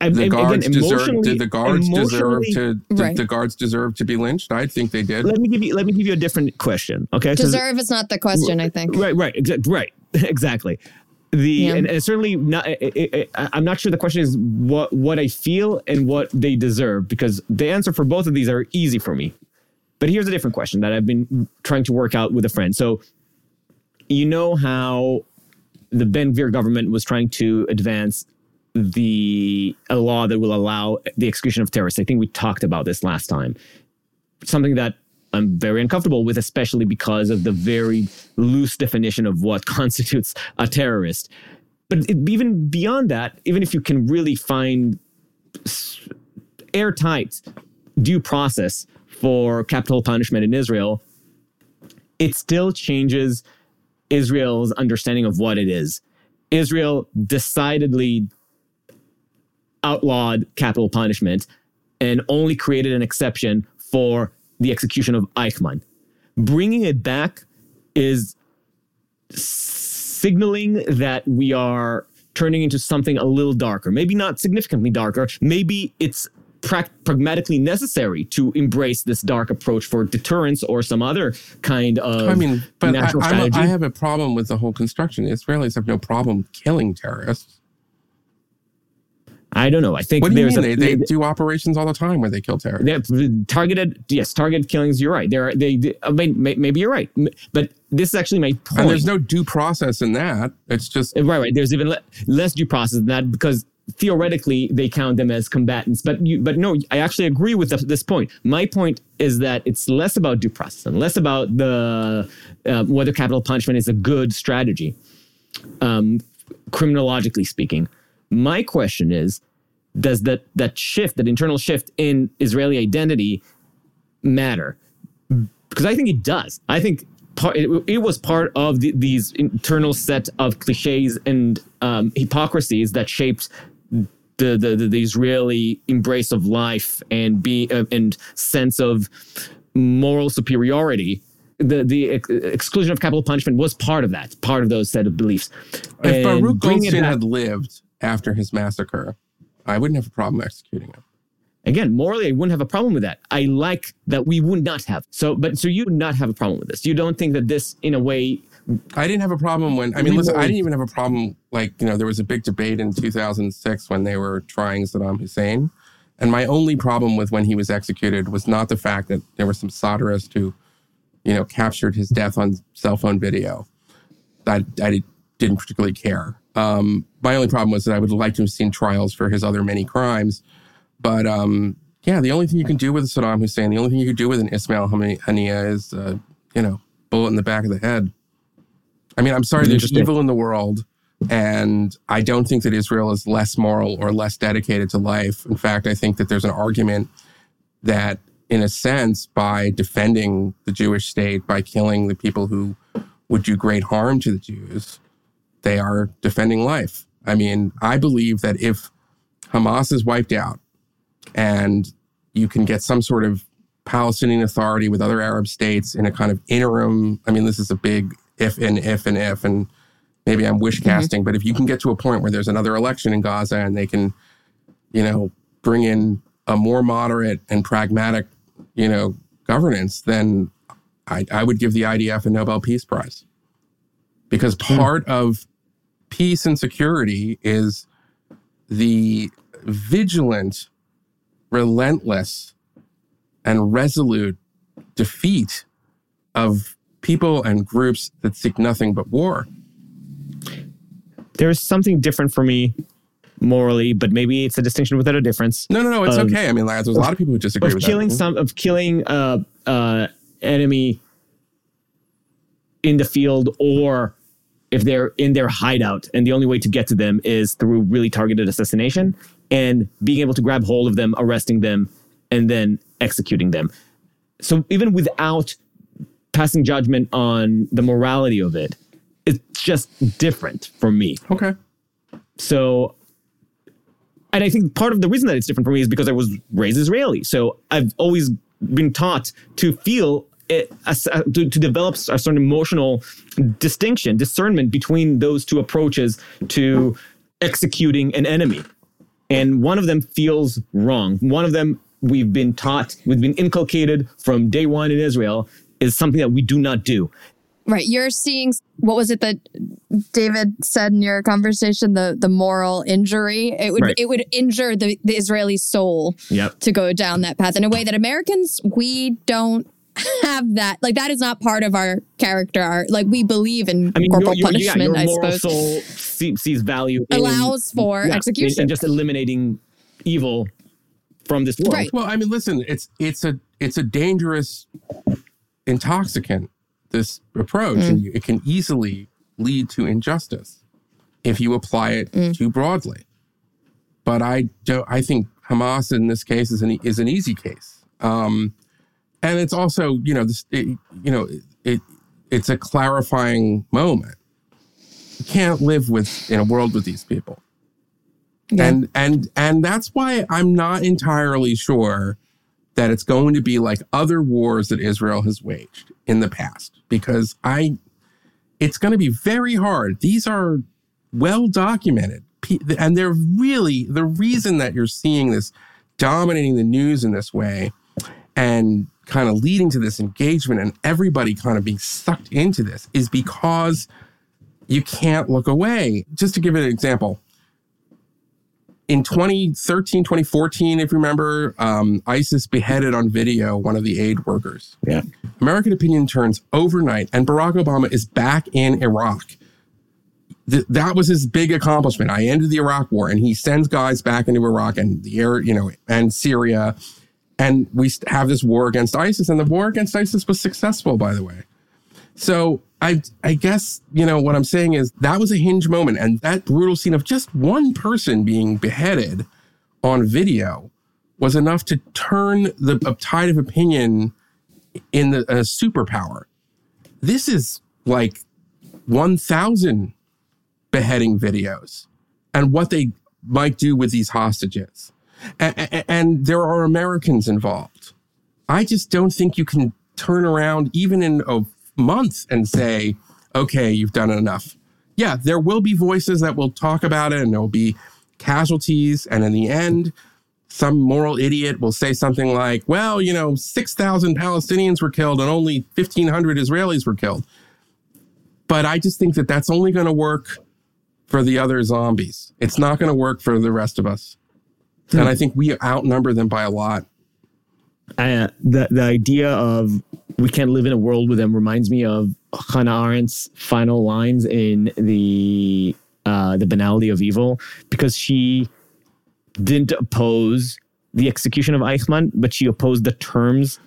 C: the
A: and
C: guards
A: again,
C: deserve did the guards deserve to did
B: Right.
C: the guards deserve to be lynched? I think they did.
A: Let me give you. Let me give you a different question. Okay, 'Cause-
B: Deserve is not the question, I think.
A: Right, right, exa- right, exactly. The
B: Yeah.
A: and, and certainly not. I, I, I- I'm not sure the question is what what I feel and what they deserve because the answer for both of these are easy for me. But here's a different question that I've been trying to work out with a friend. So, you know how the Ben Gvir government was trying to advance the a law that will allow the execution of terrorists. I think we talked about this last time. Something that I'm very uncomfortable with, especially because of the very loose definition of what constitutes a terrorist. But it, even beyond that, even if you can really find airtight due process for capital punishment in Israel, it still changes Israel's understanding of what it is. Israel decidedly outlawed capital punishment and only created an exception for the execution of Eichmann. Bringing it back is signaling that we are turning into something a little darker, maybe not significantly darker. Maybe it's prac pragmatically necessary to embrace this dark approach for deterrence or some other kind of
C: I mean, but I,
A: strategy.
C: I have a problem with the whole construction. The Israelis have no problem killing terrorists.
A: I don't know. I think
C: What do you mean?
A: a
C: they, they do operations all the time where they kill terrorists.
A: Targeted, yes, targeted killings. You're right. There, they, they. I mean, may- maybe you're right, but this is actually my point.
C: And there's no due process in that. It's just
A: right, right. There's even le- less due process than that because theoretically they count them as combatants. But you, but no, I actually agree with th- this point. My point is that it's less about due process and less about the uh, whether capital punishment is a good strategy, um, criminologically speaking. My question is, does that that shift, that internal shift in Israeli identity, matter? Because I think it does. I think part, it, it was part of the, these internal set of cliches and um, hypocrisies that shaped the, the the the Israeli embrace of life and be uh, and sense of moral superiority. The the ex- exclusion of capital punishment was part of that, part of those set of beliefs.
C: if
A: And
C: Baruch Goldstein
A: back-
C: had lived after his massacre, I wouldn't have a problem executing him.
A: Again, morally, I wouldn't have a problem with that. I like that we would not have. So, but so you would not have a problem with this. You don't think that this, in a way,
C: I didn't have a problem when, I mean, listen, I didn't even have a problem. Like, you know, there was a big debate in 2006 when they were trying Saddam Hussein. And my only problem with when he was executed was not the fact that there was some solderist who, you know, captured his death on cell phone video. I, I didn't particularly care. Um, my only problem was that I would like to have seen trials for his other many crimes. But um, yeah, the only thing you can do with Saddam Hussein, the only thing you can do with an Ismail Haniyeh is, uh, you know, bullet in the back of the head. I mean, I'm sorry, there's evil in the world, And I don't think that Israel is less moral or less dedicated to life. In fact, I think that there's an argument that, in a sense, by defending the Jewish state, by killing the people who would do great harm to the Jews, they are defending life. I mean, I believe that if Hamas is wiped out and you can get some sort of Palestinian Authority with other Arab states in a kind of interim. I mean, this is a big if and if and if, and maybe I'm wish casting, mm-hmm. but if you can get to a point where there's another election in Gaza and they can, you know, bring in a more moderate and pragmatic, you know, governance, then I, I would give the IDF a Nobel Peace Prize. Because hmm. part mm. of peace and security is the vigilant, relentless and resolute defeat of people and groups that seek nothing but war.
A: There's something different for me morally, but maybe it's a distinction without a difference.
C: No, no, no, it's okay. I mean, like, there's a lot of people who disagree
A: of
C: with
A: killing
C: that.
A: some of killing uh, uh, enemy in the field or if they're in their hideout and the only way to get to them is through really targeted assassination and being able to grab hold of them, arresting them, and then executing them. So even without passing judgment on the morality of it, it's just different for me.
C: Okay.
A: So, and I think part of the reason that it's different for me is because I was raised Israeli. So I've always been taught to feel it, to, to develop a certain emotional distinction, discernment between those two approaches to executing an enemy. And one of them feels wrong. One of them we've been taught, we've been inculcated from day one in Israel is something that we do not do.
B: Right. You're seeing what was it that David said in your conversation? The the moral injury. It would right. it would injure the, the Israeli soul
A: yep.
B: to go down that path in a way that Americans we don't have that. Like that is not part of our character. Our, like we believe in I mean, corporal your, your, punishment.
A: Yeah,
B: I suppose
A: soul sees value
B: allows
A: in,
B: for
A: yeah,
B: execution
A: and just eliminating evil from this world.
B: Right.
C: Well, I mean, listen, it's it's a it's a dangerous intoxicant. This approach, mm. and it can easily lead to injustice if you apply it mm. too broadly. But I don't. I think Hamas in this case is an is an easy case, um, and it's also you know this it, you know it it's a clarifying moment. You can't live with in a world with these people. Yeah. And and and that's why I'm not entirely sure that it's going to be like other wars that Israel has waged in the past because I it's going to be very hard. These are well documented and they're really the reason that you're seeing this dominating the news in this way and kind of leading to this engagement and everybody kind of being sucked into this is because you can't look away. Just to give an example, in 2013, 2014, if you remember, um, ISIS beheaded on video one of the aid workers.
A: Yeah.
C: American opinion turns overnight, and Barack Obama is back in Iraq. Th- that was his big accomplishment. I ended the Iraq war, and he sends guys back into Iraq and the air, you know, and Syria. And we have this war against ISIS, and the war against ISIS was successful, by the way. So I I guess, you know, what I'm saying is that was a hinge moment. And that brutal scene of just one person being beheaded on video was enough to turn the tide of opinion in the, a superpower. This is like 1,000 beheading videos and what they might do with these hostages. And, and there are Americans involved. I just don't think you can turn around, even in a month and say, okay, you've done enough. Yeah, there will be voices that will talk about it and there will be casualties. And in the end, some moral idiot will say something like, well, you know, 6,000 Palestinians were killed and only 1,500 Israelis were killed. But I just think that that's only going to work for the other zombies. It's not going to work for the rest of us. Hmm. And I think we outnumber them by a lot.
A: Uh, the the idea of we can't live in a world with them reminds me of Hannah Arendt's final lines in the uh, the banality of evil because she didn't oppose the execution of Eichmann, but she opposed the terms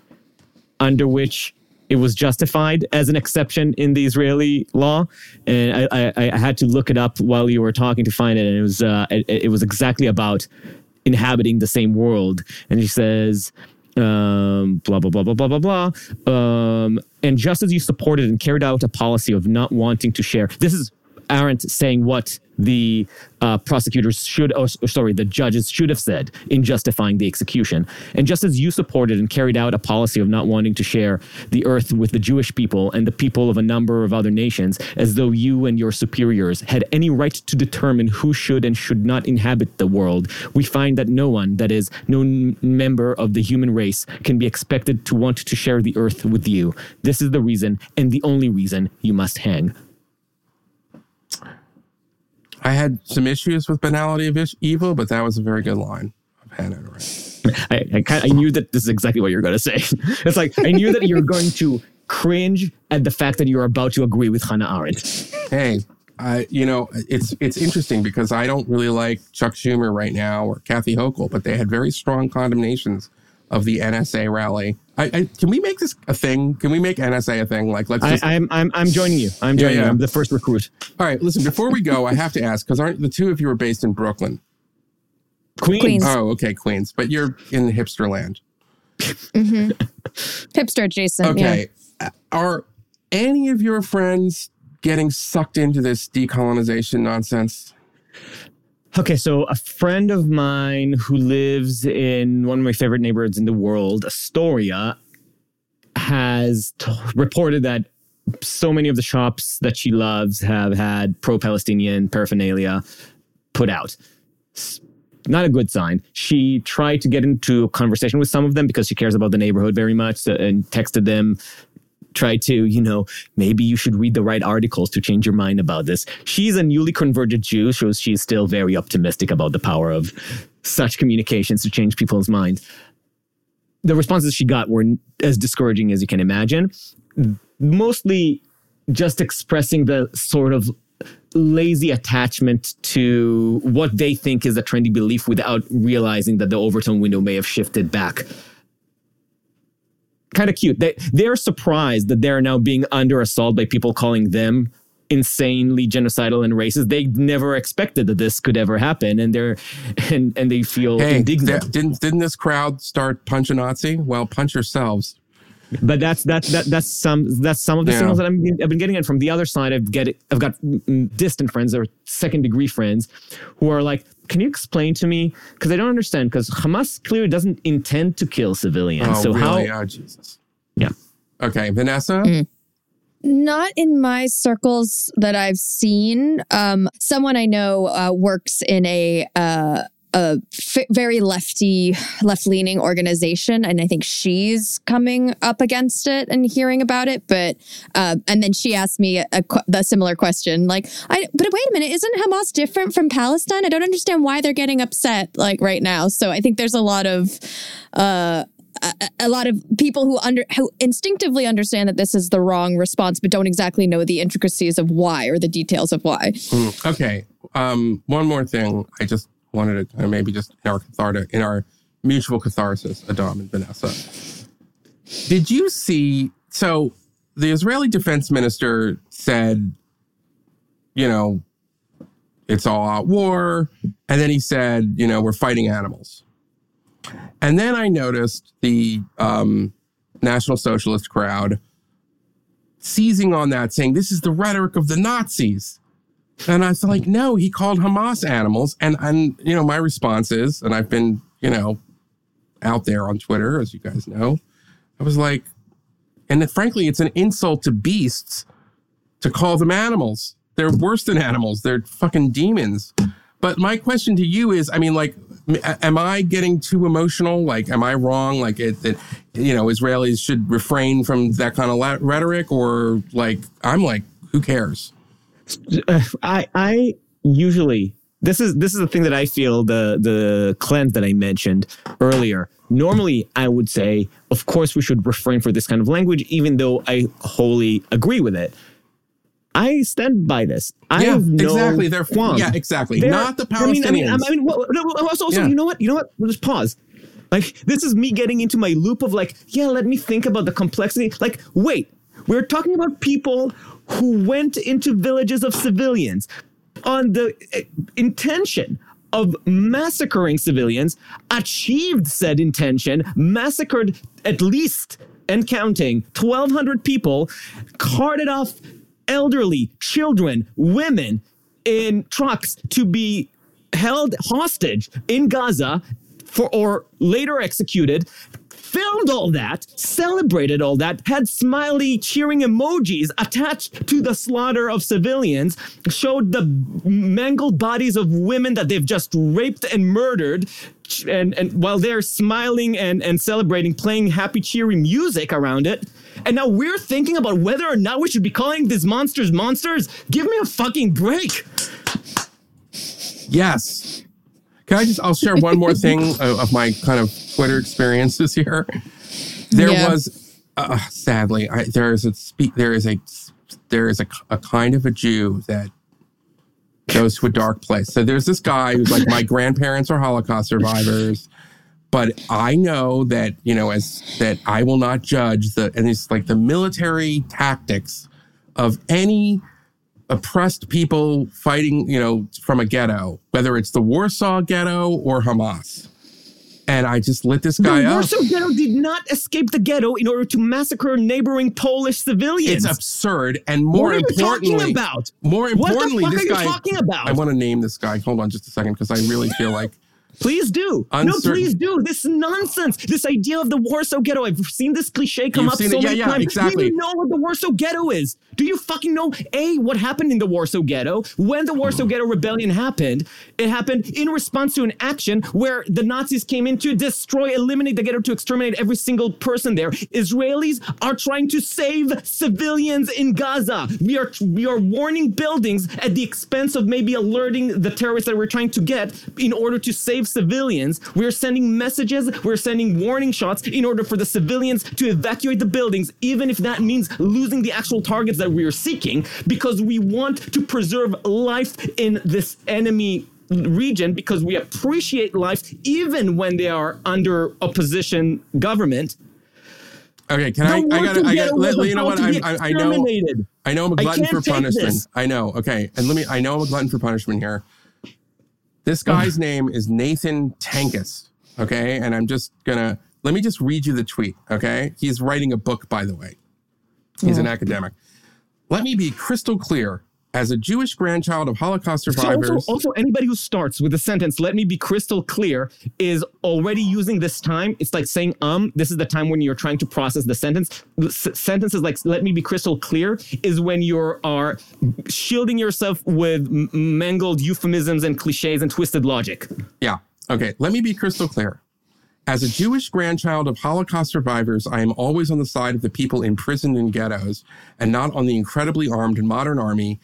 A: under which it was justified as an exception in the Israeli law, and I, I, I had to look it up while you were talking to find it, and it was uh, it, it was exactly about inhabiting the same world. And he says, um, blah blah blah blah blah blah blah. Um, and just as you supported and carried out a policy of not wanting to share, this is Arendt saying what the uh, prosecutors should, or, or sorry, the judges should have said in justifying the execution. And just as you supported and carried out a policy of not wanting to share the earth with the Jewish people and the people of a number of other nations, as though you and your superiors had any right to determine who should and should not inhabit the world, we find that no one, that is, no n- member of the human race, can be expected to want to share the earth with you. This is the reason, and the only reason, you must hang.
C: I had some issues with banality of ish- evil, but that was a very good line of Hannah Arendt.
A: I, I, kind I knew that this is exactly what you're going to say. It's like I knew that you're going to cringe at the fact that you're about to agree with Hannah Arendt.
C: Hey, I you know it's it's interesting because I don't really like Chuck Schumer right now or Kathy Hochul, but they had very strong condemnations of the NSA rally. I, I can we make this a thing? Can we make NSA a thing? Like let's just
A: I, I'm I'm I'm joining you. I'm joining
C: yeah.
A: you. I'm the first recruit.
C: All right, listen, before we go, I have to ask because aren't the two of you are based in Brooklyn?
A: Queens.
B: Queens.
C: Oh, okay, Queens, but you're in hipster land. Hmm.
B: Hipster adjacent. Yeah.
C: Okay. Are any of your friends getting sucked into this decolonization nonsense?
A: Okay, so a friend of mine who lives in one of my favorite neighborhoods in the world, Astoria, has t- reported that so many of the shops that she loves have had pro-Palestinian paraphernalia put out. Not a good sign. She tried to get into a conversation with some of them because she cares about the neighborhood very much so- and texted them try to, you know, maybe you should read the right articles to change your mind about this. She's a newly converted Jew, so she's still very optimistic about the power of such communications to change people's minds. The responses she got were as discouraging as you can imagine, mostly just expressing the sort of lazy attachment to what they think is a trendy belief without realizing that the Overton window may have shifted back kind of cute. They they're surprised that they're now being under assault by people calling them insanely genocidal and racist. They never expected that this could ever happen, and they're and and they feel
C: Hey,
A: indignant.
C: th- didn't didn't this crowd start punch a Nazi? Well, punch yourselves.
A: But that's that's that, that's some that's some of the
C: Yeah.
A: signals that I'm, I've been getting. And from the other side, I've get I've got distant friends or second degree friends who are like, "Can you explain to me? Because I don't understand. Because Hamas clearly doesn't intend to kill civilians.
C: Oh,
A: so
C: really?
A: how?
C: Oh, Jesus.
A: Yeah.
C: Okay, Vanessa.
B: Mm. Not in my circles that I've seen. Um, someone I know uh, works in a uh, a f- very lefty, left leaning organization, and I think she's coming up against it and hearing about it. But uh, and then she asked me a, a, the similar question, like, I but wait a minute, isn't Hamas different from Palestine? I don't understand why they're getting upset like right now. So I think there's a lot of. Uh, a, a lot of people who under who instinctively understand that this is the wrong response, but don't exactly know the intricacies of why or the details of why.
C: Mm, Okay. Um, one more thing. I just wanted to uh, maybe just in our cathartic, in our mutual catharsis, Adaam and Vanessa. Did you see? So the Israeli defense minister said, you know, it's all out war, and then he said, you know, we're fighting animals. And then I noticed the um, National Socialist crowd seizing on that, saying this is the rhetoric of the Nazis. And I was like, no, he called Hamas animals. And and you know, my response is, and I've been, you know, out there on Twitter, as you guys know, I was like, and that, frankly, it's an insult to beasts to call them animals. They're worse than animals. They're fucking demons. But my question to you is, I mean, like, am I getting too emotional? Like, am I wrong? Like, it, that you know, Israelis should refrain from that kind of rhetoric, or like, I'm like, who cares?
A: I I usually this is this is the thing that I feel the the cleanse that I mentioned earlier. Normally, I would say, of course, we should refrain for this kind of language, even though I wholly agree with it. I stand by this. I
C: yeah,
A: have no
C: exactly. They're
A: qualms.
C: yeah, exactly.
A: They're-
C: Not the
A: I mean, I mean, I mean, also, also,
C: Yeah.
A: you know what? You know what? We'll just pause. Like, this is me getting into my loop of like, yeah, let me think about the complexity. Like, wait, we're talking about people who went into villages of civilians on the uh, intention of massacring civilians, achieved said intention, massacred at least and counting 1,200 people, carted off elderly, children, women in trucks to be held hostage in Gaza for or later executed filmed all that, celebrated all that, had smiley cheering emojis attached to the slaughter of civilians, showed the mangled bodies of women that they've just raped and murdered. And, and while they're smiling and, and celebrating, playing happy, cheery music around it. And now we're thinking about whether or not we should be calling these monsters monsters. Give me a fucking break.
C: Yes. Can I just? I'll share one more thing of, of my kind of Twitter experiences here. There
B: Yeah.
C: was, uh, sadly, I, there is a speak. There is a there is a, a kind of a Jew that goes to a dark place. So there's this guy who's like, my grandparents are Holocaust survivors, but I know that you know as that I will not judge the and it's like the military tactics of any oppressed people fighting, you know, from a ghetto, whether it's the Warsaw ghetto or Hamas. And I just lit this guy
A: the
C: up.
A: Warsaw Ghetto did not escape the ghetto in order to massacre neighboring Polish civilians.
C: It's absurd. And more
A: what are you
C: importantly,
A: talking about?
C: more importantly,
A: What the fuck
C: this
A: are you
C: guy.
A: talking about?
C: I want to name this guy. Hold on just a second because I really feel like
A: Please do. no, please do. This nonsense. This idea of the Warsaw Ghetto. I've seen this cliche come
C: You've
A: up so
C: it? Yeah,
A: many
C: yeah,
A: times.
C: exactly.
A: Do you know what the Warsaw Ghetto is? Do you fucking know A, what happened in the Warsaw Ghetto? When the Warsaw Ghetto Rebellion happened, it happened in response to an action where the Nazis came in to destroy, eliminate the ghetto, to exterminate every single person there. Israelis are trying to save civilians in Gaza. We are we are warning buildings at the expense of maybe alerting the terrorists that we're trying to get in order to save civilians. We're sending messages, we're sending warning shots in order for the civilians to evacuate the buildings, even if that means losing the actual targets that we are seeking, because we want to preserve life in this enemy region because we appreciate life even when they are under opposition government.
C: Okay, can I?
A: The
C: I got. I got. Let, you know what?
A: be
C: I, I, know. I know I'm a glutton for punishment.
A: this.
C: I know. Okay, and let me. I know I'm a glutton for punishment here. This guy's name is Nathan Tankus. Okay, and I'm just gonna let me just read you the tweet. Okay, he's writing a book, by the way. He's an oh. academic. Let me be crystal clear. As a Jewish grandchild of Holocaust
A: So
C: survivors,
A: also, also, anybody who starts with the sentence "Let me be crystal clear" is already using this time. It's like saying "um." This is the time when you're trying to process the sentence. S- sentences like "Let me be crystal clear" is when you are shielding yourself with m- mangled euphemisms and cliches and twisted logic.
C: Yeah. Okay. Let me be crystal clear. As a Jewish grandchild of Holocaust survivors, I am always on the side of the people imprisoned in ghettos and not on the incredibly armed and modern army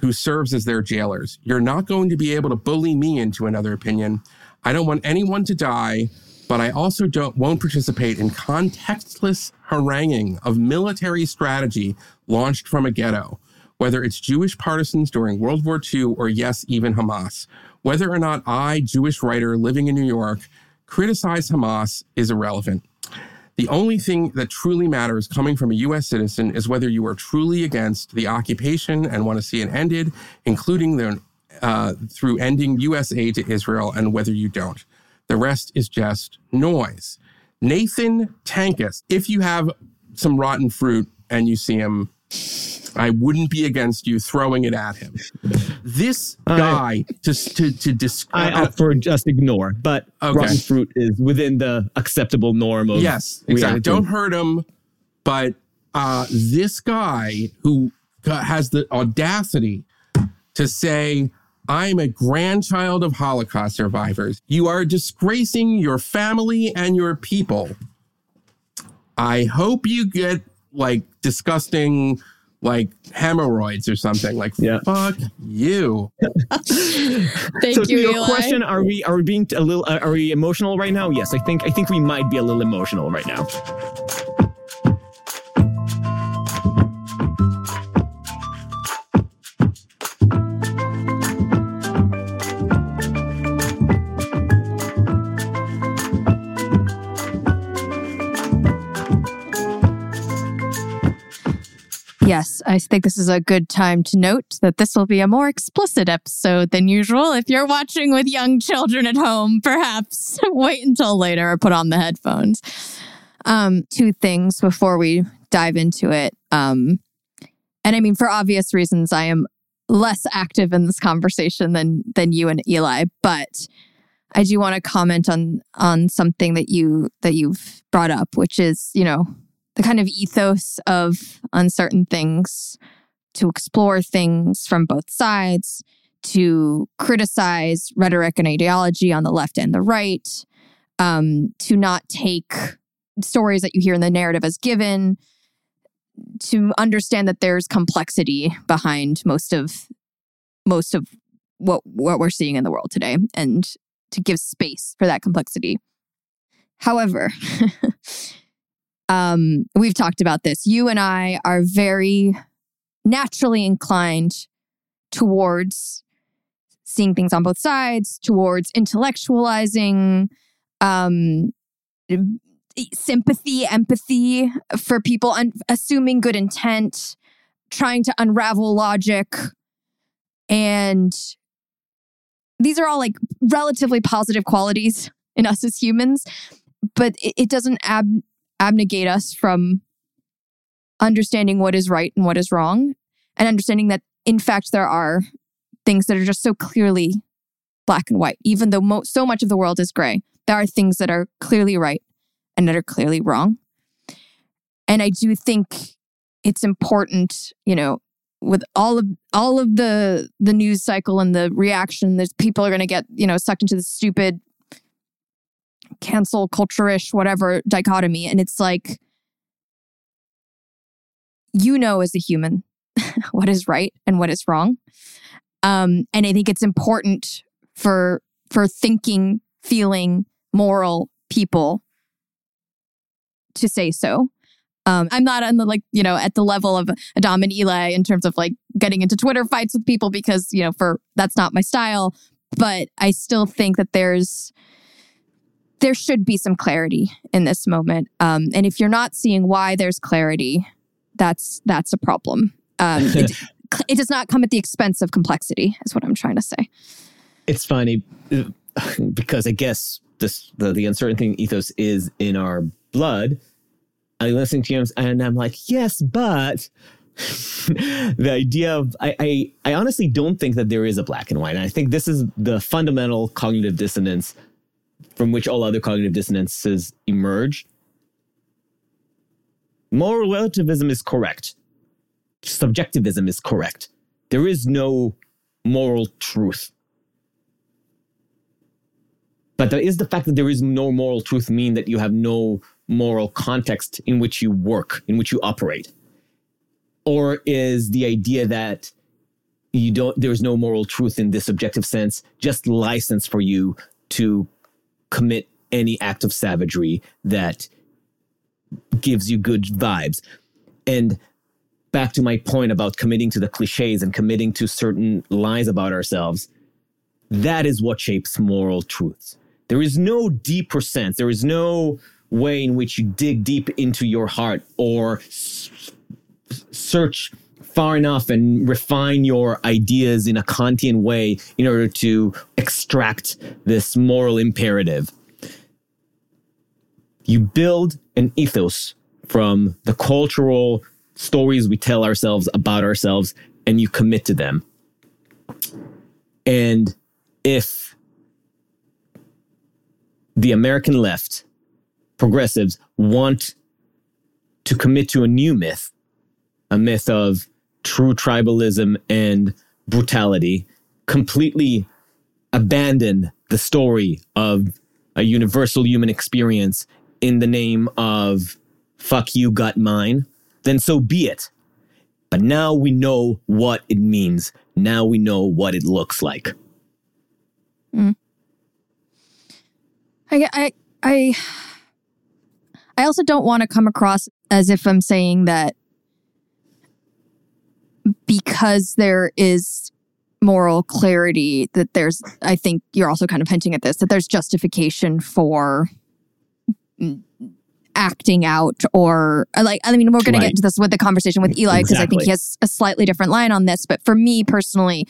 C: who serves as their jailers. You're not going to be able to bully me into another opinion. I don't want anyone to die, but I also don't won't participate in contextless haranguing of military strategy launched from a ghetto, whether it's Jewish partisans during World War II or yes, even Hamas. Whether or not I, Jewish writer living in New York, criticize Hamas is irrelevant. The only thing that truly matters coming from a US citizen is whether you are truly against the occupation and want to see it ended, including the, uh, through ending US aid to Israel, and whether you don't. The rest is just noise. Nathan Tankus, if you have some rotten fruit and you see him, I wouldn't be against you throwing it at him. This guy to to to
A: I
C: describe.
A: opt for just ignore, but
C: Okay.
A: rotten fruit is within the acceptable norm of
C: Yes, exactly.
A: reacting.
C: Don't hurt him. But uh, this guy who has the audacity to say, I'm a grandchild of Holocaust survivors. You are disgracing your family and your people. I hope you get like disgusting, like hemorrhoids or something. Like,
A: Yeah.
C: fuck you.
B: Thank
A: so to
B: you,
A: your
B: Eli.
A: question, are we are we being a little uh, are we emotional right now? Yes, I think I think we might be a little emotional right now.
B: I think this is a good time to note that this will be a more explicit episode than usual. If you're watching with young children at home, perhaps wait until later or put on the headphones. Um, two things before we dive into it. Um, and I mean, for obvious reasons, I am less active in this conversation than than you and Eli, but I do want to comment on on something that you that you've brought up, which is, you know, the kind of ethos of uncertain things, to explore things from both sides, to criticize rhetoric and ideology on the left and the right, um, to not take stories that you hear in the narrative as given, to understand that there's complexity behind most of most of what what we're seeing in the world today, and to give space for that complexity. However, um, we've talked about this. You and I are very naturally inclined towards seeing things on both sides, towards intellectualizing um, sympathy, empathy for people, un- assuming good intent, trying to unravel logic. And these are all like relatively positive qualities in us as humans, but it, it doesn't ab- abnegate us from understanding what is right and what is wrong and understanding that in fact there are things that are just so clearly black and white even though mo- so much of the world is gray. There are things that are clearly right and that are clearly wrong. And i do think it's important you know with all of all of the the news cycle and the reaction there's people are going to get you know sucked into the stupid cancel culture-ish whatever dichotomy and it's like you know as a human what is right and what is wrong. Um and i think it's important for for thinking feeling moral people to say so. Um i'm not on the like you know at the level of adam and eli in terms of like getting into twitter fights with people because you know for that's not my style but i still think that there's there should be some clarity in this moment. Um, and if you're not seeing why there's clarity, that's that's a problem. Um, it, it does not come at the expense of complexity, is what I'm trying to say.
A: It's funny uh, because I guess this the, the uncertain thing ethos is in our blood. I listen to you and I'm like, yes, but the idea of I, I I honestly don't think that there is a black and white. And I think this is the fundamental cognitive dissonance from which all other cognitive dissonances emerge. Moral relativism is correct. Subjectivism is correct. There is no moral truth. But there is the fact that there is no moral truth mean that you have no moral context in which you work, in which you operate? Or is the idea that you don't there's no moral truth in this objective sense just license for you to commit any act of savagery that gives you good vibes. And back to my point about committing to the cliches and committing to certain lies about ourselves, that is what shapes moral truths. There is no deeper sense, there is no way in which you dig deep into your heart or search far enough and refine your ideas in a Kantian way in order to extract this moral imperative. You build an ethos from the cultural stories we tell ourselves about ourselves and you commit to them. And if the American left, progressives, want to commit to a new myth, a myth of true tribalism and brutality, completely abandon the story of a universal human experience in the name of fuck you, got mine, then so be it. But now we know what it means. Now we know what it looks like.
B: Mm. I, I, I, I also don't want to come across as if I'm saying that because there is moral clarity that there's i think you're also kind of hinting at this that there's justification for acting out or like I mean we're going
A: Right.
B: to get into this with the conversation with Eli because I think he has a slightly different line on this but for me personally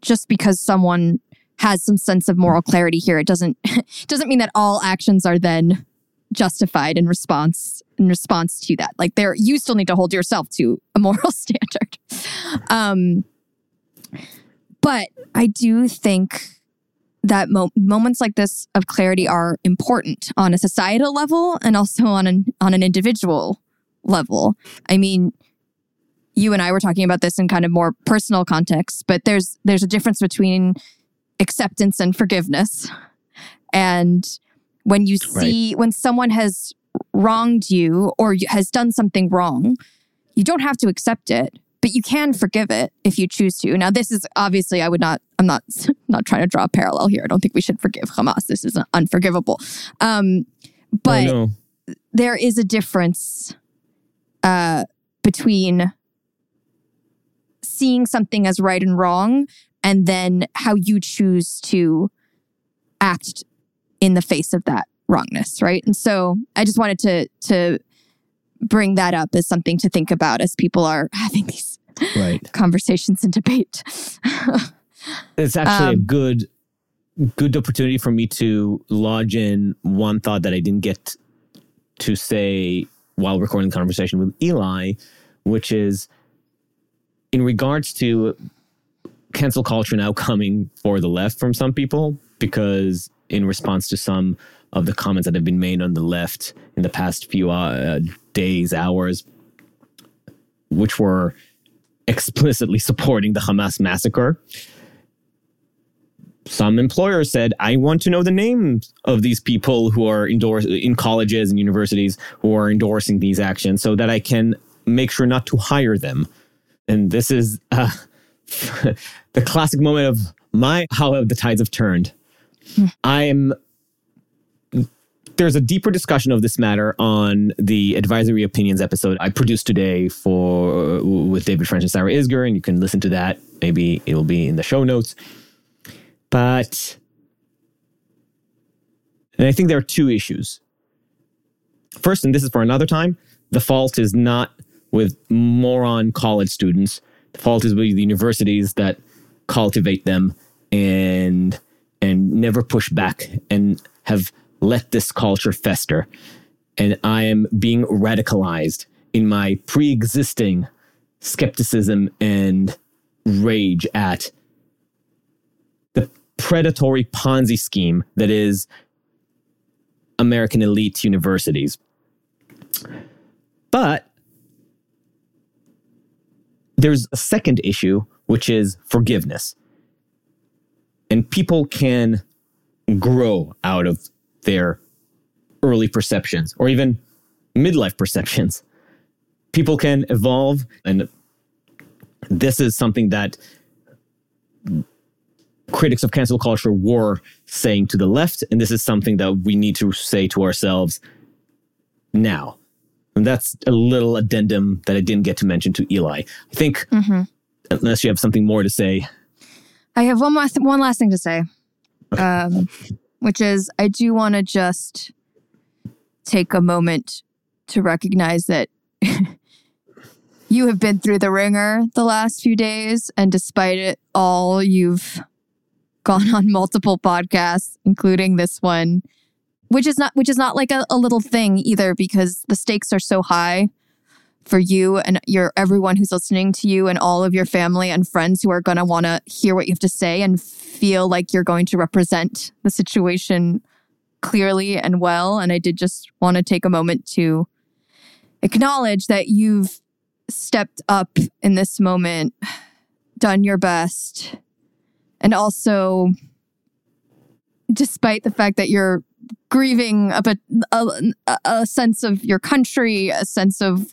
B: just because someone has some sense of moral clarity here it doesn't doesn't mean that all actions are then justified in response in response to that like there you still need to hold yourself to a moral standard um but I do think that mo- moments like this of clarity are important on a societal level and also on an on an individual level. I mean, you and I were talking about this in kind of more personal context, but there's there's a difference between acceptance and forgiveness. And when you see when someone has wronged you or has done something wrong, you don't have to accept it, but you can forgive it if you choose to. Now, this is obviously I would not. I'm not not trying to draw a parallel here. I don't think we should forgive Hamas. This is unforgivable. Um, but there is a difference uh, between seeing something as right and wrong and then how you choose to act in the face of that wrongness right and so i just wanted to to bring that up as something to think about as people are having these
A: Right.
B: conversations and debate
A: It's actually a
B: Um,
A: good good opportunity for me to lodge in one thought that I didn't get to say while recording the conversation with Eli, which is in regards to cancel culture now coming for the left from some people, because in response to some of the comments that have been made on the left in the past few uh, days, hours, which were explicitly supporting the Hamas massacre some employers said, I want to know the names of these people who are endorse in colleges and universities who are endorsing these actions so that I can make sure not to hire them. And this is uh, the classic moment of my how have the tides have turned. I am there's a deeper discussion of this matter on the advisory opinions episode I produced today for uh, with David French and Sarah Isgur, and you can listen to that. Maybe it will be in the show notes. But, and I think there are two issues. First, and this is for another time, the fault is not with moron college students. The fault is with the universities that cultivate them and and never push back and have let this culture fester. And I am being radicalized in my pre-existing skepticism and rage at the predatory Ponzi scheme that is American elite universities. But there's a second issue, which is forgiveness. And people can grow out of their early perceptions or even midlife perceptions. People can evolve, and this is something that critics of cancel culture were saying to the left, and this is something that we need to say to ourselves now. And that's a little addendum that I didn't get to mention to Eli. I think, unless you have something more to say,
B: I have one last one last thing to say, um, which is I do want to just take a moment to recognize that you have been through the wringer the last few days, and despite it all, you've gone on multiple podcasts, including this one, which is not which is not like a, a little thing either, because the stakes are so high for you and your everyone who's listening to you and all of your family and friends who are going to want to hear what you have to say and feel like you're going to represent the situation clearly and well. And I did just want to take a moment to acknowledge that you've stepped up in this moment done your best and also despite the fact that you're grieving a, a, a sense of your country a sense of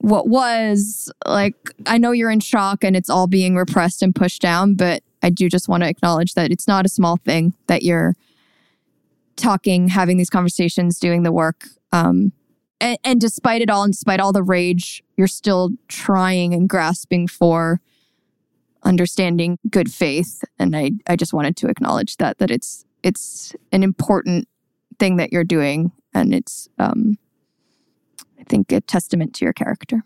B: what was like i know you're in shock and it's all being repressed and pushed down but i do just want to acknowledge that it's not a small thing that you're talking having these conversations doing the work um and, and despite it all and despite all the rage you're still trying and grasping for understanding good faith. And i i just wanted to acknowledge that that it's it's an important thing that you're doing and it's um think a testament to your character.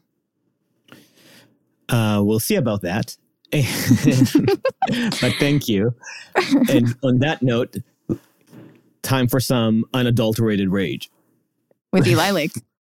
A: Uh, we'll see about that. but thank you. And on that note, time for some unadulterated rage.
B: With Eli Lake.